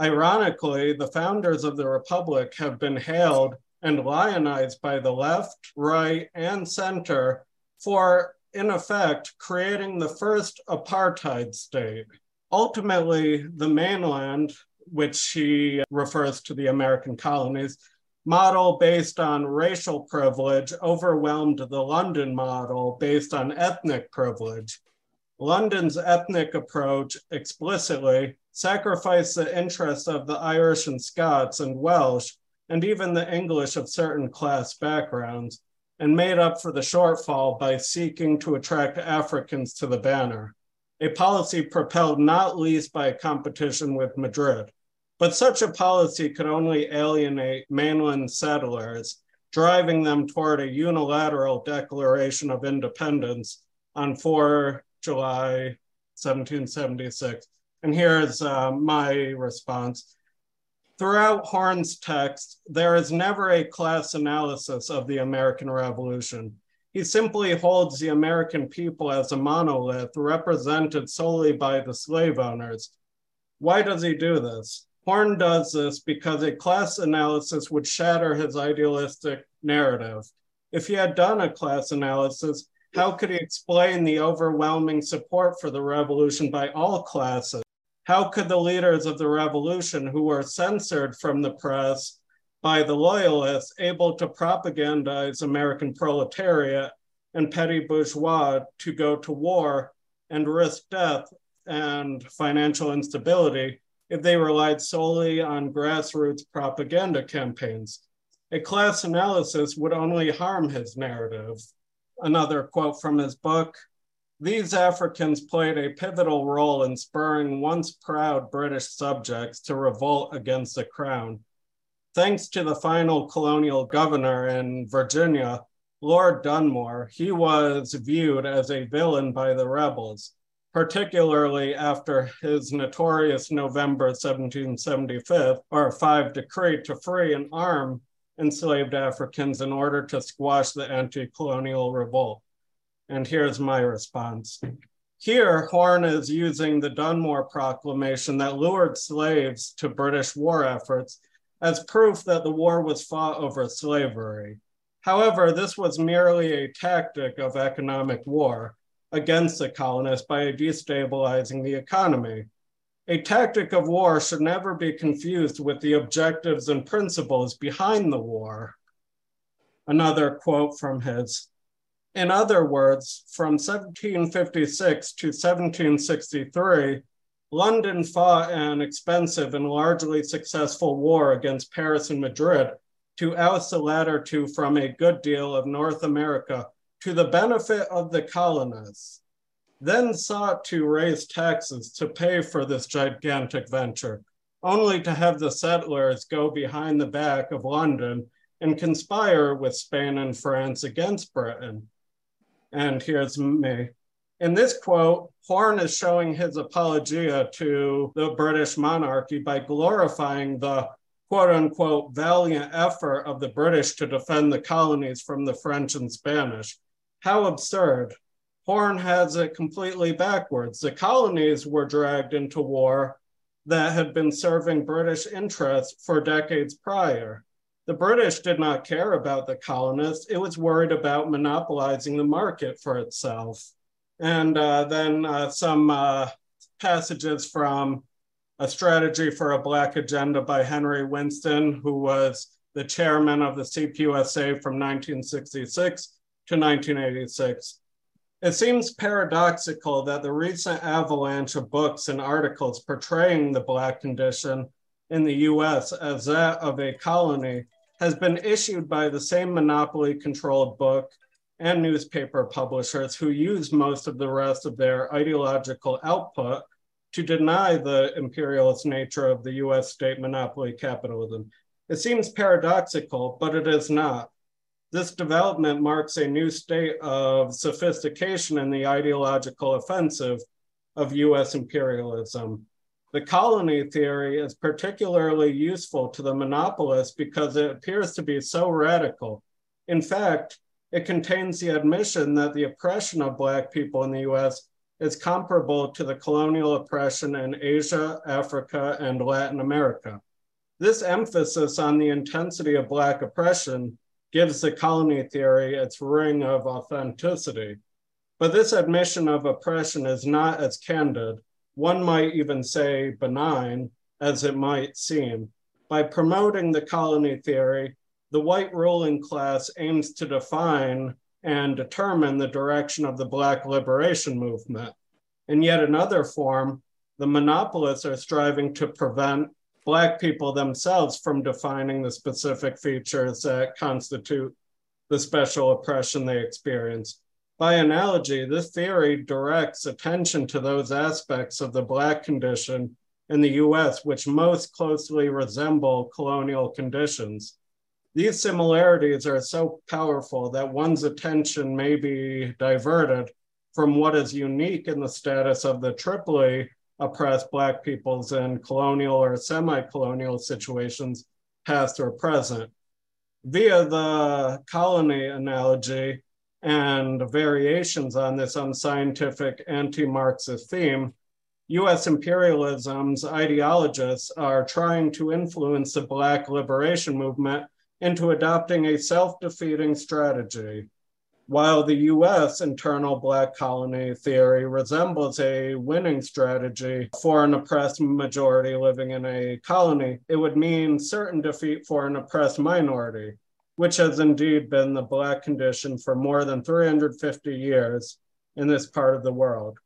Ironically, the founders of the Republic have been hailed and lionized by the left, right, and center for in effect, creating the first apartheid state. Ultimately, the mainland, which she refers to the American colonies, model based on racial privilege overwhelmed the London model based on ethnic privilege. London's ethnic approach explicitly sacrificed the interests of the Irish and Scots and Welsh, and even the English of certain class backgrounds, and made up for the shortfall by seeking to attract Africans to the banner, a policy propelled not least by competition with Madrid. But such a policy could only alienate mainland settlers, driving them toward a unilateral declaration of independence on 4 July 1776. And here's uh, my response. Throughout Horne's text, there is never a class analysis of the American Revolution. He simply holds the American people as a monolith represented solely by the slave owners. Why does he do this? Horne does this because a class analysis would shatter his idealistic narrative. If he had done a class analysis, how could he explain the overwhelming support for the revolution by all classes? How could the leaders of the revolution, who were censored from the press by the loyalists, able to propagandize American proletariat and petty bourgeois to go to war and risk death and financial instability if they relied solely on grassroots propaganda campaigns? A class analysis would only harm his narrative another quote from his book. These Africans played a pivotal role in spurring once proud British subjects to revolt against the crown. Thanks to the final colonial governor in Virginia, Lord Dunmore, he was viewed as a villain by the rebels, particularly after his notorious November 1775 or 5 decree to free and arm enslaved Africans in order to squash the anti colonial revolt. And here's my response. Here, Horne is using the Dunmore Proclamation that lured slaves to British war efforts as proof that the war was fought over slavery. However, this was merely a tactic of economic war against the colonists by destabilizing the economy. A tactic of war should never be confused with the objectives and principles behind the war. Another quote from his. In other words, from 1756 to 1763, London fought an expensive and largely successful war against Paris and Madrid to oust the latter two from a good deal of North America to the benefit of the colonists then sought to raise taxes to pay for this gigantic venture, only to have the settlers go behind the back of London and conspire with Spain and France against Britain. And here's me. In this quote, Horne is showing his apologia to the British monarchy by glorifying the quote unquote valiant effort of the British to defend the colonies from the French and Spanish. How absurd. Horne has it completely backwards. The colonies were dragged into war that had been serving British interests for decades prior. The British did not care about the colonists, it was worried about monopolizing the market for itself. And uh, then uh, some uh, passages from A Strategy for a Black Agenda by Henry Winston, who was the chairman of the CPUSA from 1966 to 1986. It seems paradoxical that the recent avalanche of books and articles portraying the Black condition in the US as that of a colony has been issued by the same monopoly controlled book and newspaper publishers who use most of the rest of their ideological output to deny the imperialist nature of the US state monopoly capitalism. It seems paradoxical, but it is not. This development marks a new state of sophistication in the ideological offensive of US imperialism. The colony theory is particularly useful to the monopolists because it appears to be so radical. In fact, it contains the admission that the oppression of Black people in the US is comparable to the colonial oppression in Asia, Africa, and Latin America. This emphasis on the intensity of Black oppression gives the colony theory its ring of authenticity. But this admission of oppression is not as candid, one might even say benign, as it might seem. By promoting the colony theory, the white ruling class aims to define and determine the direction of the Black liberation movement. In yet another form, the monopolists are striving to prevent Black people themselves from defining the specific features that constitute the special oppression they experience. By analogy, this theory directs attention to those aspects of the Black condition in the US which most closely resemble colonial conditions. These similarities are so powerful that one's attention may be diverted from what is unique in the status of the triply oppressed Black peoples in colonial or semi colonial situations, past or present. Via the colony analogy and variations on this unscientific anti Marxist theme, US imperialism's ideologists are trying to influence the Black liberation movement into adopting a self defeating strategy. While the US internal Black colony theory resembles a winning strategy for an oppressed majority living in a colony, it would mean certain defeat for an oppressed minority, which has indeed been the Black condition for more than 350 years in this part of the world.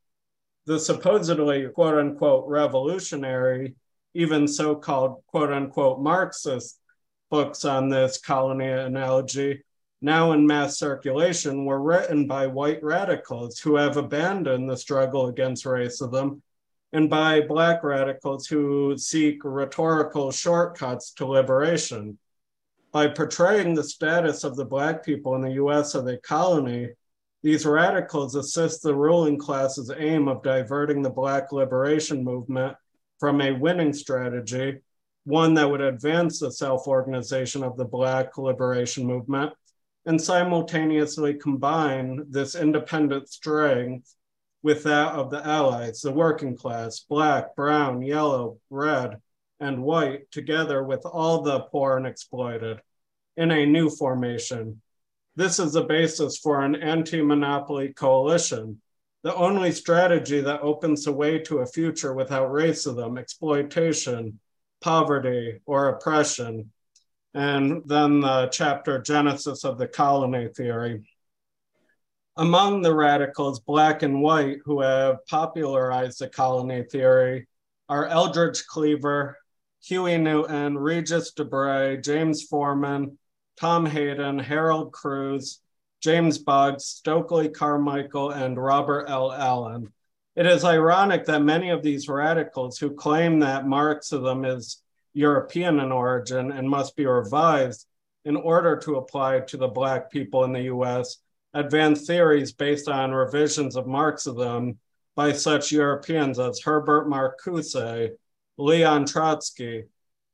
The supposedly quote unquote revolutionary, even so called quote unquote Marxist books on this colony analogy, now in mass circulation, were written by white radicals who have abandoned the struggle against racism and by Black radicals who seek rhetorical shortcuts to liberation. By portraying the status of the Black people in the US as a colony, these radicals assist the ruling class's aim of diverting the Black liberation movement from a winning strategy one that would advance the self organization of the Black liberation movement and simultaneously combine this independent strength with that of the Allies, the working class, Black, brown, yellow, red, and white, together with all the poor and exploited in a new formation. This is the basis for an anti monopoly coalition, the only strategy that opens the way to a future without racism, exploitation, poverty or oppression. And then the chapter Genesis of the Colony Theory. Among the radicals, black and white, who have popularized the colony theory are Eldridge Cleaver, Huey Newton, Regis Debray, James Forman, Tom Hayden, Harold Cruse, James Boggs, Stokely Carmichael, and Robert L. Allen. It is ironic that many of these radicals who claim that Marxism is European in origin and must be revised in order to apply to the Black people in the US advanced theories based on revisions of Marxism by such Europeans as Herbert Marcuse, Leon Trotsky,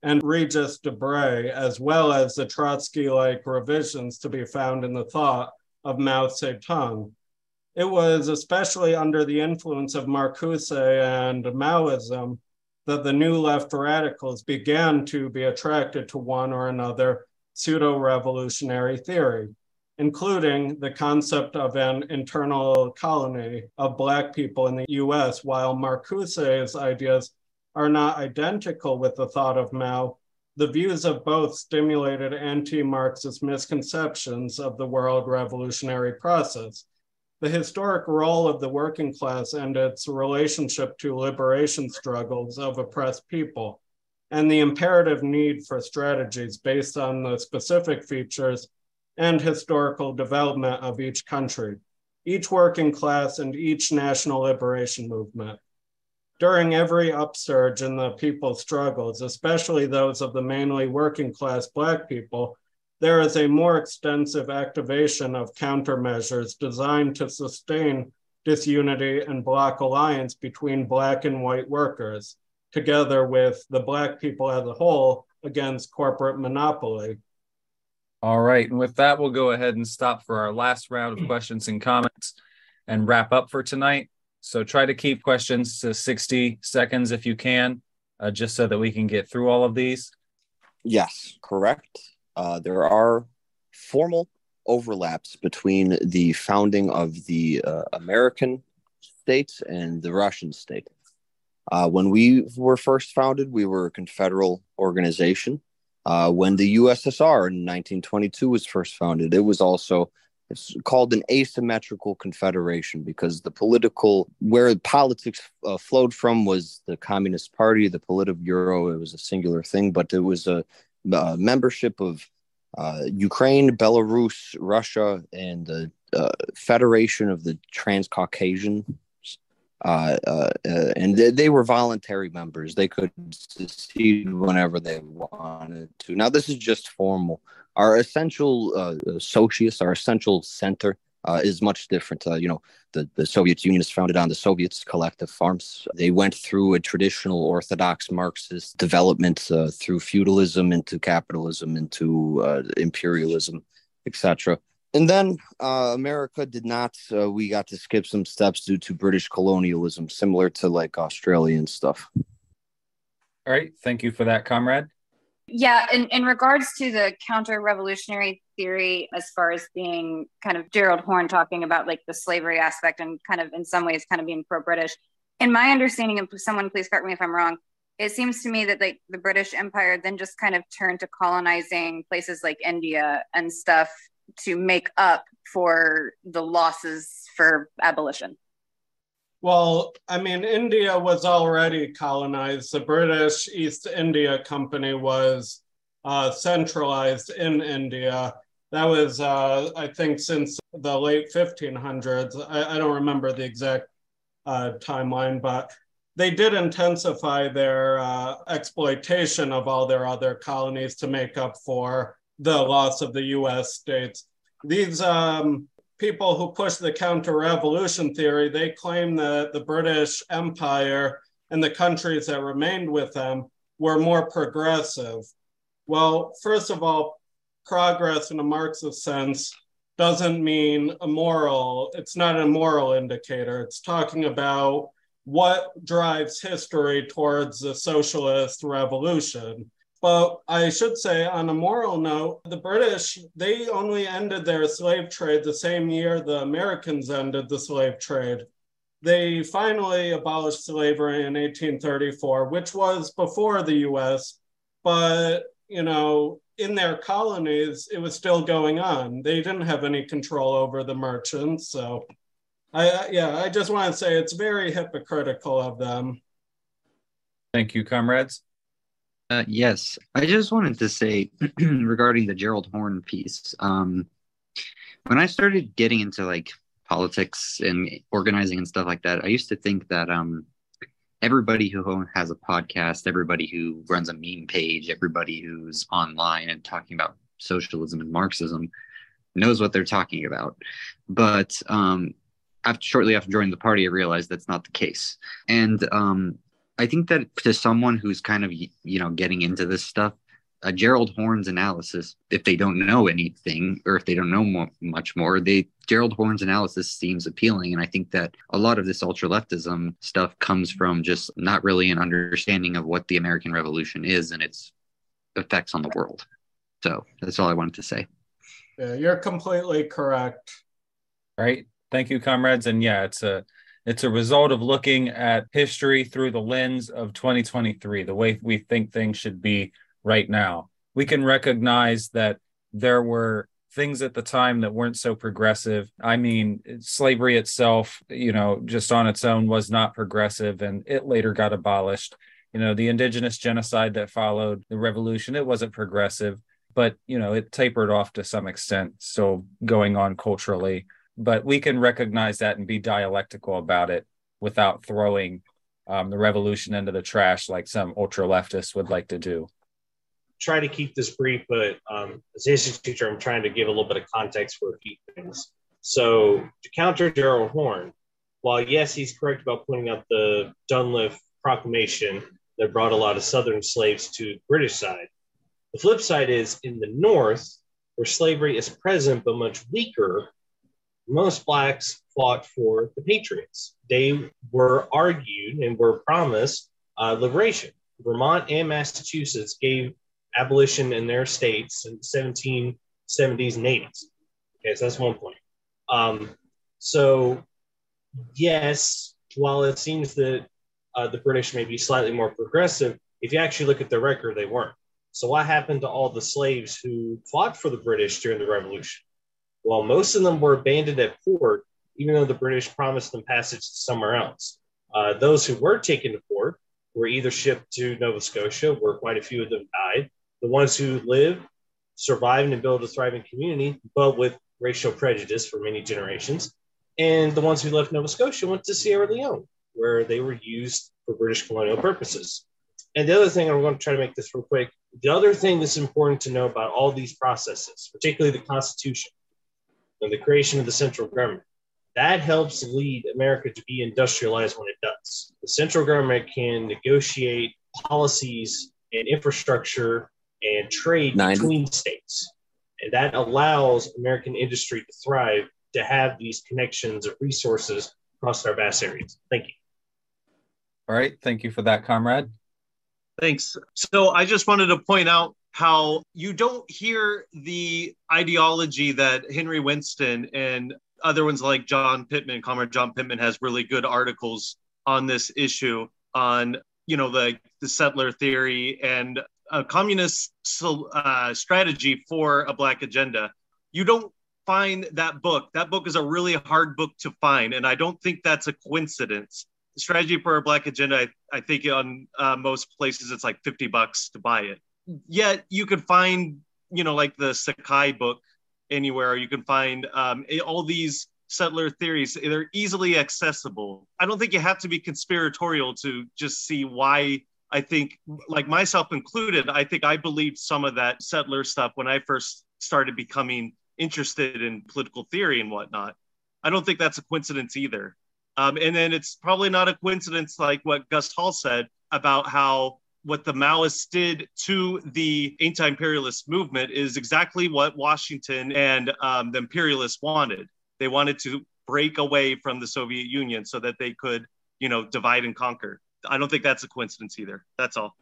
and Regis Debray, as well as the Trotsky like revisions to be found in the thought of Mao Zedong. It was especially under the influence of Marcuse and Maoism that the new left radicals began to be attracted to one or another pseudo revolutionary theory, including the concept of an internal colony of Black people in the US, while Marcuse's ideas are not identical with the thought of Mao. The views of both stimulated anti Marxist misconceptions of the world revolutionary process the historic role of the working class and its relationship to liberation struggles of oppressed people, and the imperative need for strategies based on the specific features and historical development of each country, each working class, and each national liberation movement. During every upsurge in the people's struggles, especially those of the mainly working class Black people, there is a more extensive activation of countermeasures designed to sustain disunity and block alliance between Black and white workers, together with the Black people as a whole against corporate monopoly. All right. And with that, we'll go ahead and stop for our last round of questions and comments and wrap up for tonight. So try to keep questions to 60 seconds if you can, uh, just so that we can get through all of these. Yes, correct. Uh, there are formal overlaps between the founding of the uh, American states and the Russian state. Uh, when we were first founded, we were a confederal organization. Uh, when the USSR in 1922 was first founded, it was also it's called an asymmetrical confederation because the political where politics uh, flowed from was the Communist Party, the Politburo. It was a singular thing, but it was a, a membership of uh, Ukraine, Belarus, Russia, and the uh, Federation of the Transcaucasian uh, uh, uh, and they, they, were voluntary members. They could secede whenever they wanted to. Now, this is just formal. Our essential uh, socius, our essential center, uh, is much different. Uh, you know, the, the Soviet Union is founded on the Soviets' collective farms. They went through a traditional Orthodox Marxist development through feudalism into capitalism into imperialism, etc and then uh, America did not. Uh, we got to skip some steps due to British colonialism, similar to like Australian stuff. All right, thank you for that, comrade. Yeah, in, in regards to the counter revolutionary theory, as far as being kind of Gerald Horne talking about like the slavery aspect and kind of in some ways kind of being pro British, in my understanding, of someone please correct me if I'm wrong, it seems to me that like the British Empire then just kind of turned to colonizing places like India and stuff to make up for the losses for abolition? Well, I mean, India was already colonized. The British East India Company was uh, centralized in India. That was, uh, I think, since the late 1500s. I, I don't remember the exact uh, timeline, but they did intensify their uh, exploitation of all their other colonies to make up for the loss of the US states. These um, people who push the counter revolution theory, they claim that the British Empire and the countries that remained with them were more progressive. Well, first of all, progress in a Marxist sense doesn't mean a moral, it's not a moral indicator. It's talking about what drives history towards the socialist revolution. But I should say, on a moral note, the British, they only ended their slave trade the same year the Americans ended the slave trade. They finally abolished slavery in 1834, which was before the US, but, you know, in their colonies, it was still going on. They didn't have any control over the merchants. So, I, yeah, I just want to say it's very hypocritical of them. Thank you, comrades. Uh, yes, I just wanted to say regarding the Gerald Horne piece. Um, when I started getting into like politics and organizing and stuff like that, I used to think that um, everybody who has a podcast, everybody who runs a meme page, everybody who's online and talking about socialism and Marxism knows what they're talking about. But um, after, shortly after joining the party, I realized that's not the case. And um, I think that to someone who's kind of you know getting into this stuff, uh, Gerald Horne's analysis, if they don't know anything or if they don't know mo- much more, they Gerald Horne's analysis seems appealing, and I think that a lot of this ultra leftism stuff comes from just not really an understanding of what the American Revolution is and its effects on the world. So that's all I wanted to say. Yeah, you're completely correct. All right. Thank you, comrades. And yeah, it's a it's a result of looking at history through the lens of 2023, the way we think things should be right now. We can recognize that there were things at the time that weren't so progressive. I mean, slavery itself, you know, just on its own was not progressive and it later got abolished. You know, the indigenous genocide that followed the revolution, it wasn't progressive, but, you know, it tapered off to some extent. So going on culturally but we can recognize that and be dialectical about it without throwing um, the revolution into the trash like some ultra leftists would like to do. Try to keep this brief, but um, as a history teacher, I'm trying to give a little bit of context for a few things. So, to counter Gerald Horne, while yes, he's correct about pointing out the Dunlop Proclamation that brought a lot of Southern slaves to the British side, the flip side is in the North, where slavery is present but much weaker, most blacks fought for the Patriots. They were argued and were promised uh, liberation. Vermont and Massachusetts gave abolition in their states in the 1770s and 80s. Okay, so that's one point. Um, so, yes, while it seems that uh, the British may be slightly more progressive, if you actually look at the record, they weren't. So, what happened to all the slaves who fought for the British during the Revolution? Well, most of them were abandoned at port, even though the British promised them passage to somewhere else. Uh, those who were taken to port were either shipped to Nova Scotia, where quite a few of them died. The ones who lived survived and built a thriving community, but with racial prejudice for many generations. And the ones who left Nova Scotia went to Sierra Leone, where they were used for British colonial purposes. And the other thing, I'm going to try to make this real quick. The other thing that's important to know about all these processes, particularly the Constitution and the creation of the central government, that helps lead America to be industrialized when it does. The central government can negotiate policies and infrastructure and trade 90. between states. And that allows American industry to thrive to have these connections of resources across our vast areas. Thank you. All right. Thank you for that, comrade. Thanks. So I just wanted to point out how you don't hear the ideology that Henry Winston and other ones like John Pittman, Comrade John Pittman has really good articles on this issue on, you know, the, the settler theory and a communist uh, strategy for a black agenda. You don't find that book. That book is a really hard book to find, and I don't think that's a coincidence. Strategy for a black agenda, I, I think on uh, most places it's like 50 bucks to buy it. Yet you could find, you know, like the Sakai book anywhere. You can find um, all these settler theories. They're easily accessible. I don't think you have to be conspiratorial to just see why I think, like myself included, I think I believed some of that settler stuff when I first started becoming interested in political theory and whatnot. I don't think that's a coincidence either. Um, and then it's probably not a coincidence, like what Gus Hall said about how what the Maoists did to the anti-imperialist movement is exactly what Washington and um, the imperialists wanted. They wanted to break away from the Soviet Union so that they could, you know, divide and conquer. I don't think that's a coincidence either. That's all.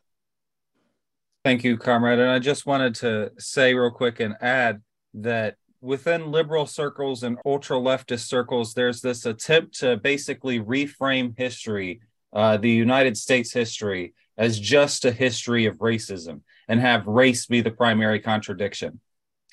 Thank you, comrade. And I just wanted to say real quick and add that within liberal circles and ultra leftist circles, there's this attempt to basically reframe history, uh, the United States history, as just a history of racism and have race be the primary contradiction.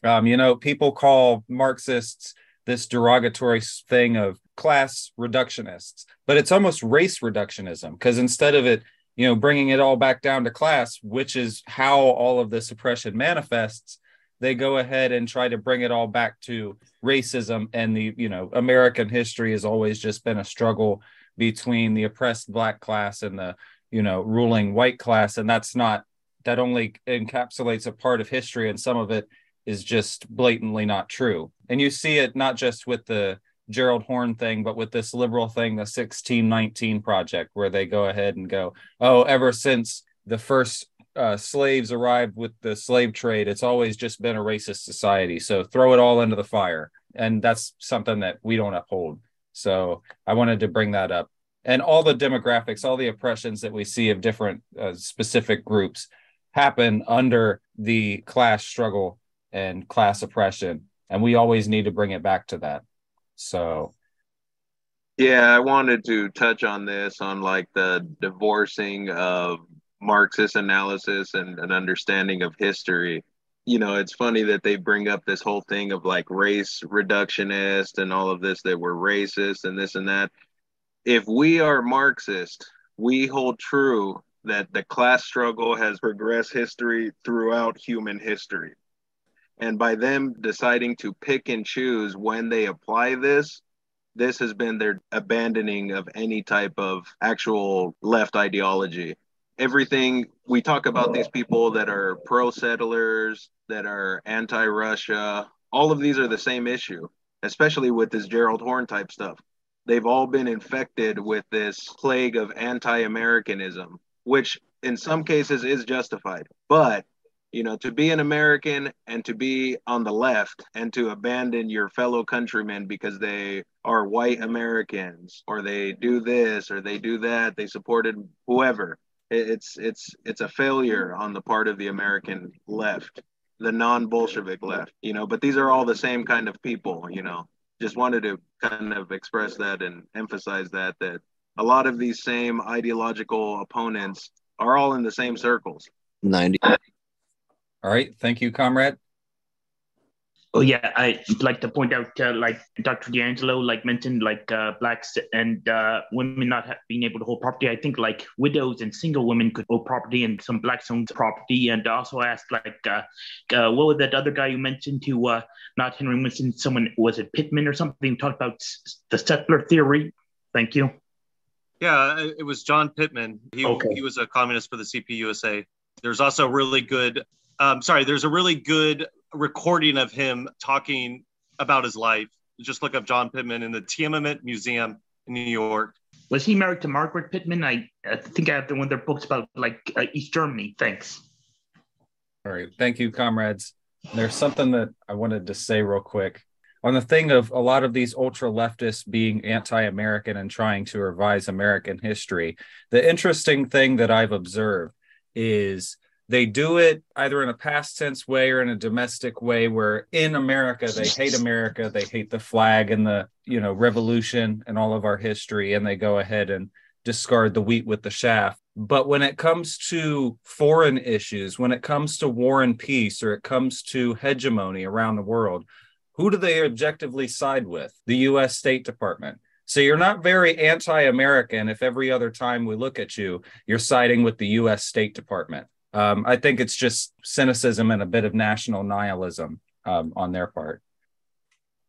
Um, you know, people call Marxists this derogatory thing of class reductionists, but it's almost race reductionism because instead of it, you know, bringing it all back down to class, which is how all of this oppression manifests, they go ahead and try to bring it all back to racism and the, you know, American history has always just been a struggle between the oppressed black class and the, you know, ruling white class. And that's not, that only encapsulates a part of history and some of it is just blatantly not true. And you see it not just with the Gerald Horne thing, but with this liberal thing, the 1619 project, where they go ahead and go, oh, ever since the first uh, slaves arrived with the slave trade, it's always just been a racist society. So throw it all into the fire. And that's something that we don't uphold. So I wanted to bring that up. And all the demographics, all the oppressions that we see of different uh, specific groups happen under the class struggle and class oppression. And we always need to bring it back to that. So yeah, I wanted to touch on this on like the divorcing of Marxist analysis and an understanding of history. You know, it's funny that they bring up this whole thing of like race reductionist and all of this that we're racist and this and that. If we are Marxist, we hold true that the class struggle has progressed history throughout human history. And by them deciding to pick and choose when they apply this, this has been their abandoning of any type of actual left ideology. Everything we talk about these people that are pro settlers, that are anti Russia, all of these are the same issue, especially with this Gerald Horne type stuff. They've all been infected with this plague of anti Americanism, which in some cases is justified. But you know, to be an American and to be on the left and to abandon your fellow countrymen because they are white Americans or they do this or they do that, they supported whoever. It's it's it's a failure on the part of the American left. the non-Bolshevik left, you know. But these are all the same kind of people, you know. Just wanted to kind of express that and emphasize that that a lot of these same ideological opponents are all in the same circles. 90. All right. Thank you, comrade. Oh yeah, I'd like to point out, uh, like Dr. D'Angelo, like mentioned, like uh, blacks and uh, women not being able to hold property. I think like widows and single women could hold property, and some blacks owned property. And also asked like, uh, uh, what was that other guy you mentioned to uh, not Henry Winston? Someone was it Pittman or something? Talked about s- the settler theory. Thank you. Yeah, it was John Pittman. He, Okay. he was a communist for the CPUSA. There's also really good, um, sorry, there's a really good recording of him talking about his life. Just look up John Pittman in the Tamiment Museum in New York. Was he married to Margaret Pittman? I, I think I have the one of their books about like uh, East Germany. Thanks. All right. Thank you, comrades. There's something that I wanted to say real quick on the thing of a lot of these ultra leftists being anti American and trying to revise American history. The interesting thing that I've observed is they do it either in a past tense way or in a domestic way where in America they hate America, they hate the flag and the, you know, revolution and all of our history and they go ahead and discard the wheat with the shaft. But when it comes to foreign issues, when it comes to war and peace, or it comes to hegemony around the world, who do they objectively side with? The US State Department. So you're not very anti American if every other time we look at you, you're siding with the US State Department. Um, I think it's just cynicism and a bit of national nihilism um, on their part.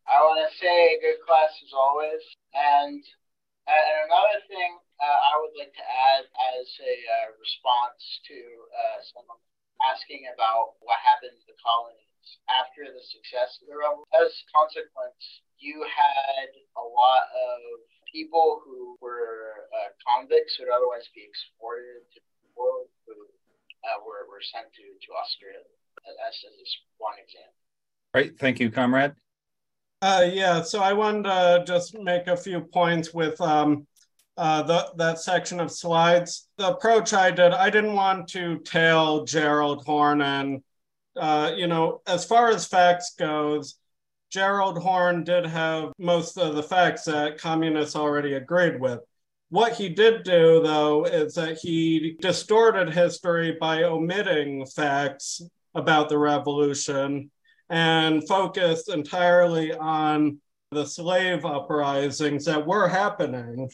I want to say good class as always. And, and another thing uh, I would like to add as a uh, response to uh, someone asking about what happened to the colonies after the success of the revolution. As a consequence, you had a lot of people who were uh, convicts who would otherwise be exported to the world who uh, were, were sent to, to Australia. That's just one example. Right. Thank you, comrade. Uh, yeah, so I wanted to just make a few points with um, uh, the, that section of slides. The approach I did, I didn't want to tail Gerald Horne and, uh, you know, as far as facts goes, Gerald Horne did have most of the facts that communists already agreed with. What he did do, though, is that he distorted history by omitting facts about the revolution and focused entirely on the slave uprisings that were happening.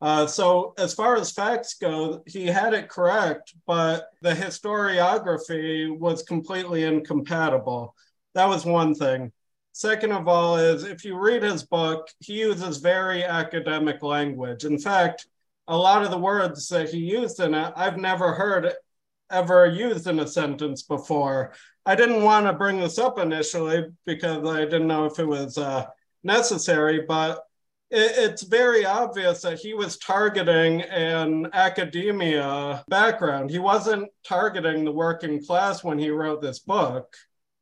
Uh, so, as far as facts go, he had it correct, but the historiography was completely incompatible. That was one thing. Second of all, is if you read his book, he uses very academic language. In fact, a lot of the words that he used in it, I've never heard ever used in a sentence before. I didn't want to bring this up initially because I didn't know if it was uh, necessary, but it, it's very obvious that he was targeting an academia background. He wasn't targeting the working class when he wrote this book.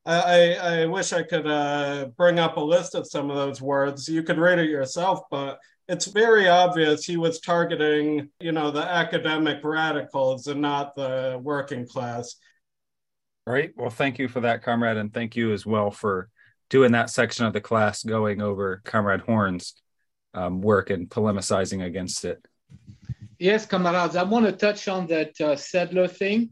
I, I, I wish I could uh, bring up a list of some of those words. You could read it yourself, but it's very obvious he was targeting, you know, the academic radicals and not the working class. All right. Well, thank you for that, comrade, and thank you as well for doing that section of the class going over Comrade Horne's um, work and polemicizing against it. Yes, comrades, I want to touch on that uh, settler thing.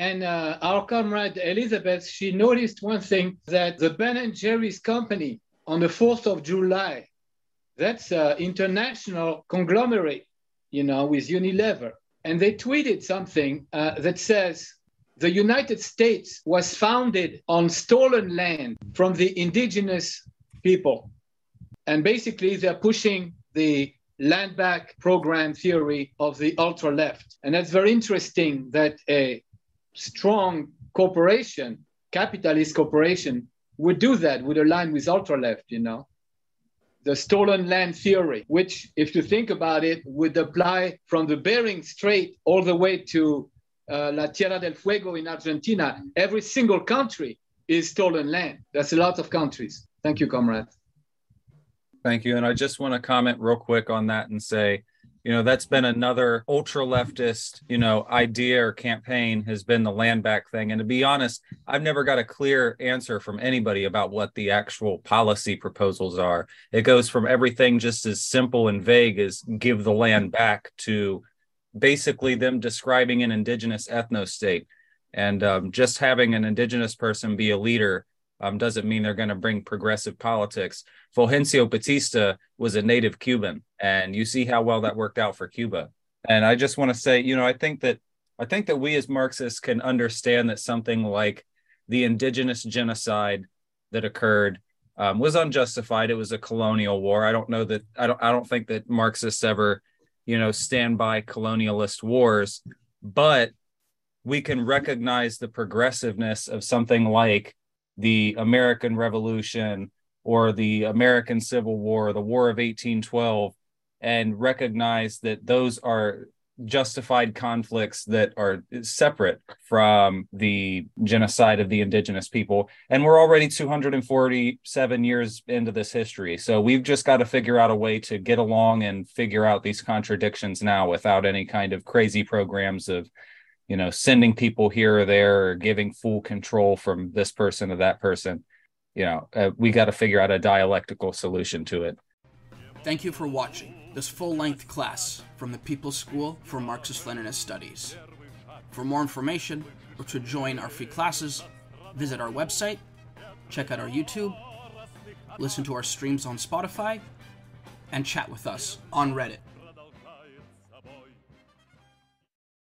And uh, our comrade Elizabeth, she noticed one thing that the Ben and Jerry's company on the 4th of July, that's an international conglomerate, you know, with Unilever. And they tweeted something uh, that says, the United States was founded on stolen land from the indigenous people. And basically, they're pushing the land back program theory of the ultra left. And that's very interesting that a strong corporation, capitalist corporation, would do that, would align with ultra left, you know. The stolen land theory, which, if you think about it, would apply from the Bering Strait all the way to uh, La Tierra del Fuego in Argentina. Every single country is stolen land. That's a lot of countries. Thank you, comrade. Thank you. And I just want to comment real quick on that and say you know that's been another ultra leftist you know idea or campaign has been the land back thing. And to be honest i've never got a clear answer from anybody about what the actual policy proposals are. It goes from everything just as simple and vague as give the land back to basically them describing an indigenous ethno state and um, just having an indigenous person be a leader um, doesn't mean they're going to bring progressive politics. Fulgencio Batista was a native Cuban, and you see how well that worked out for Cuba. And I just want to say, you know, I think that I think that we as Marxists can understand that something like the indigenous genocide that occurred um, was unjustified. It was a colonial war. I don't know that I don't I don't think that Marxists ever, you know, stand by colonialist wars, but we can recognize the progressiveness of something like the American Revolution or the American Civil War, the War of 1812, and recognize that those are justified conflicts that are separate from the genocide of the indigenous people. And we're already 247 years into this history. So we've just got to figure out a way to get along and figure out these contradictions now without any kind of crazy programs of you know sending people here or there or giving full control from this person to that person you know uh, we got to figure out a dialectical solution to it. Thank you for watching this full-length class from the people's school for marxist-leninist studies. For more information or to join our free classes visit our website check out our youtube listen to our streams on spotify and chat with us on reddit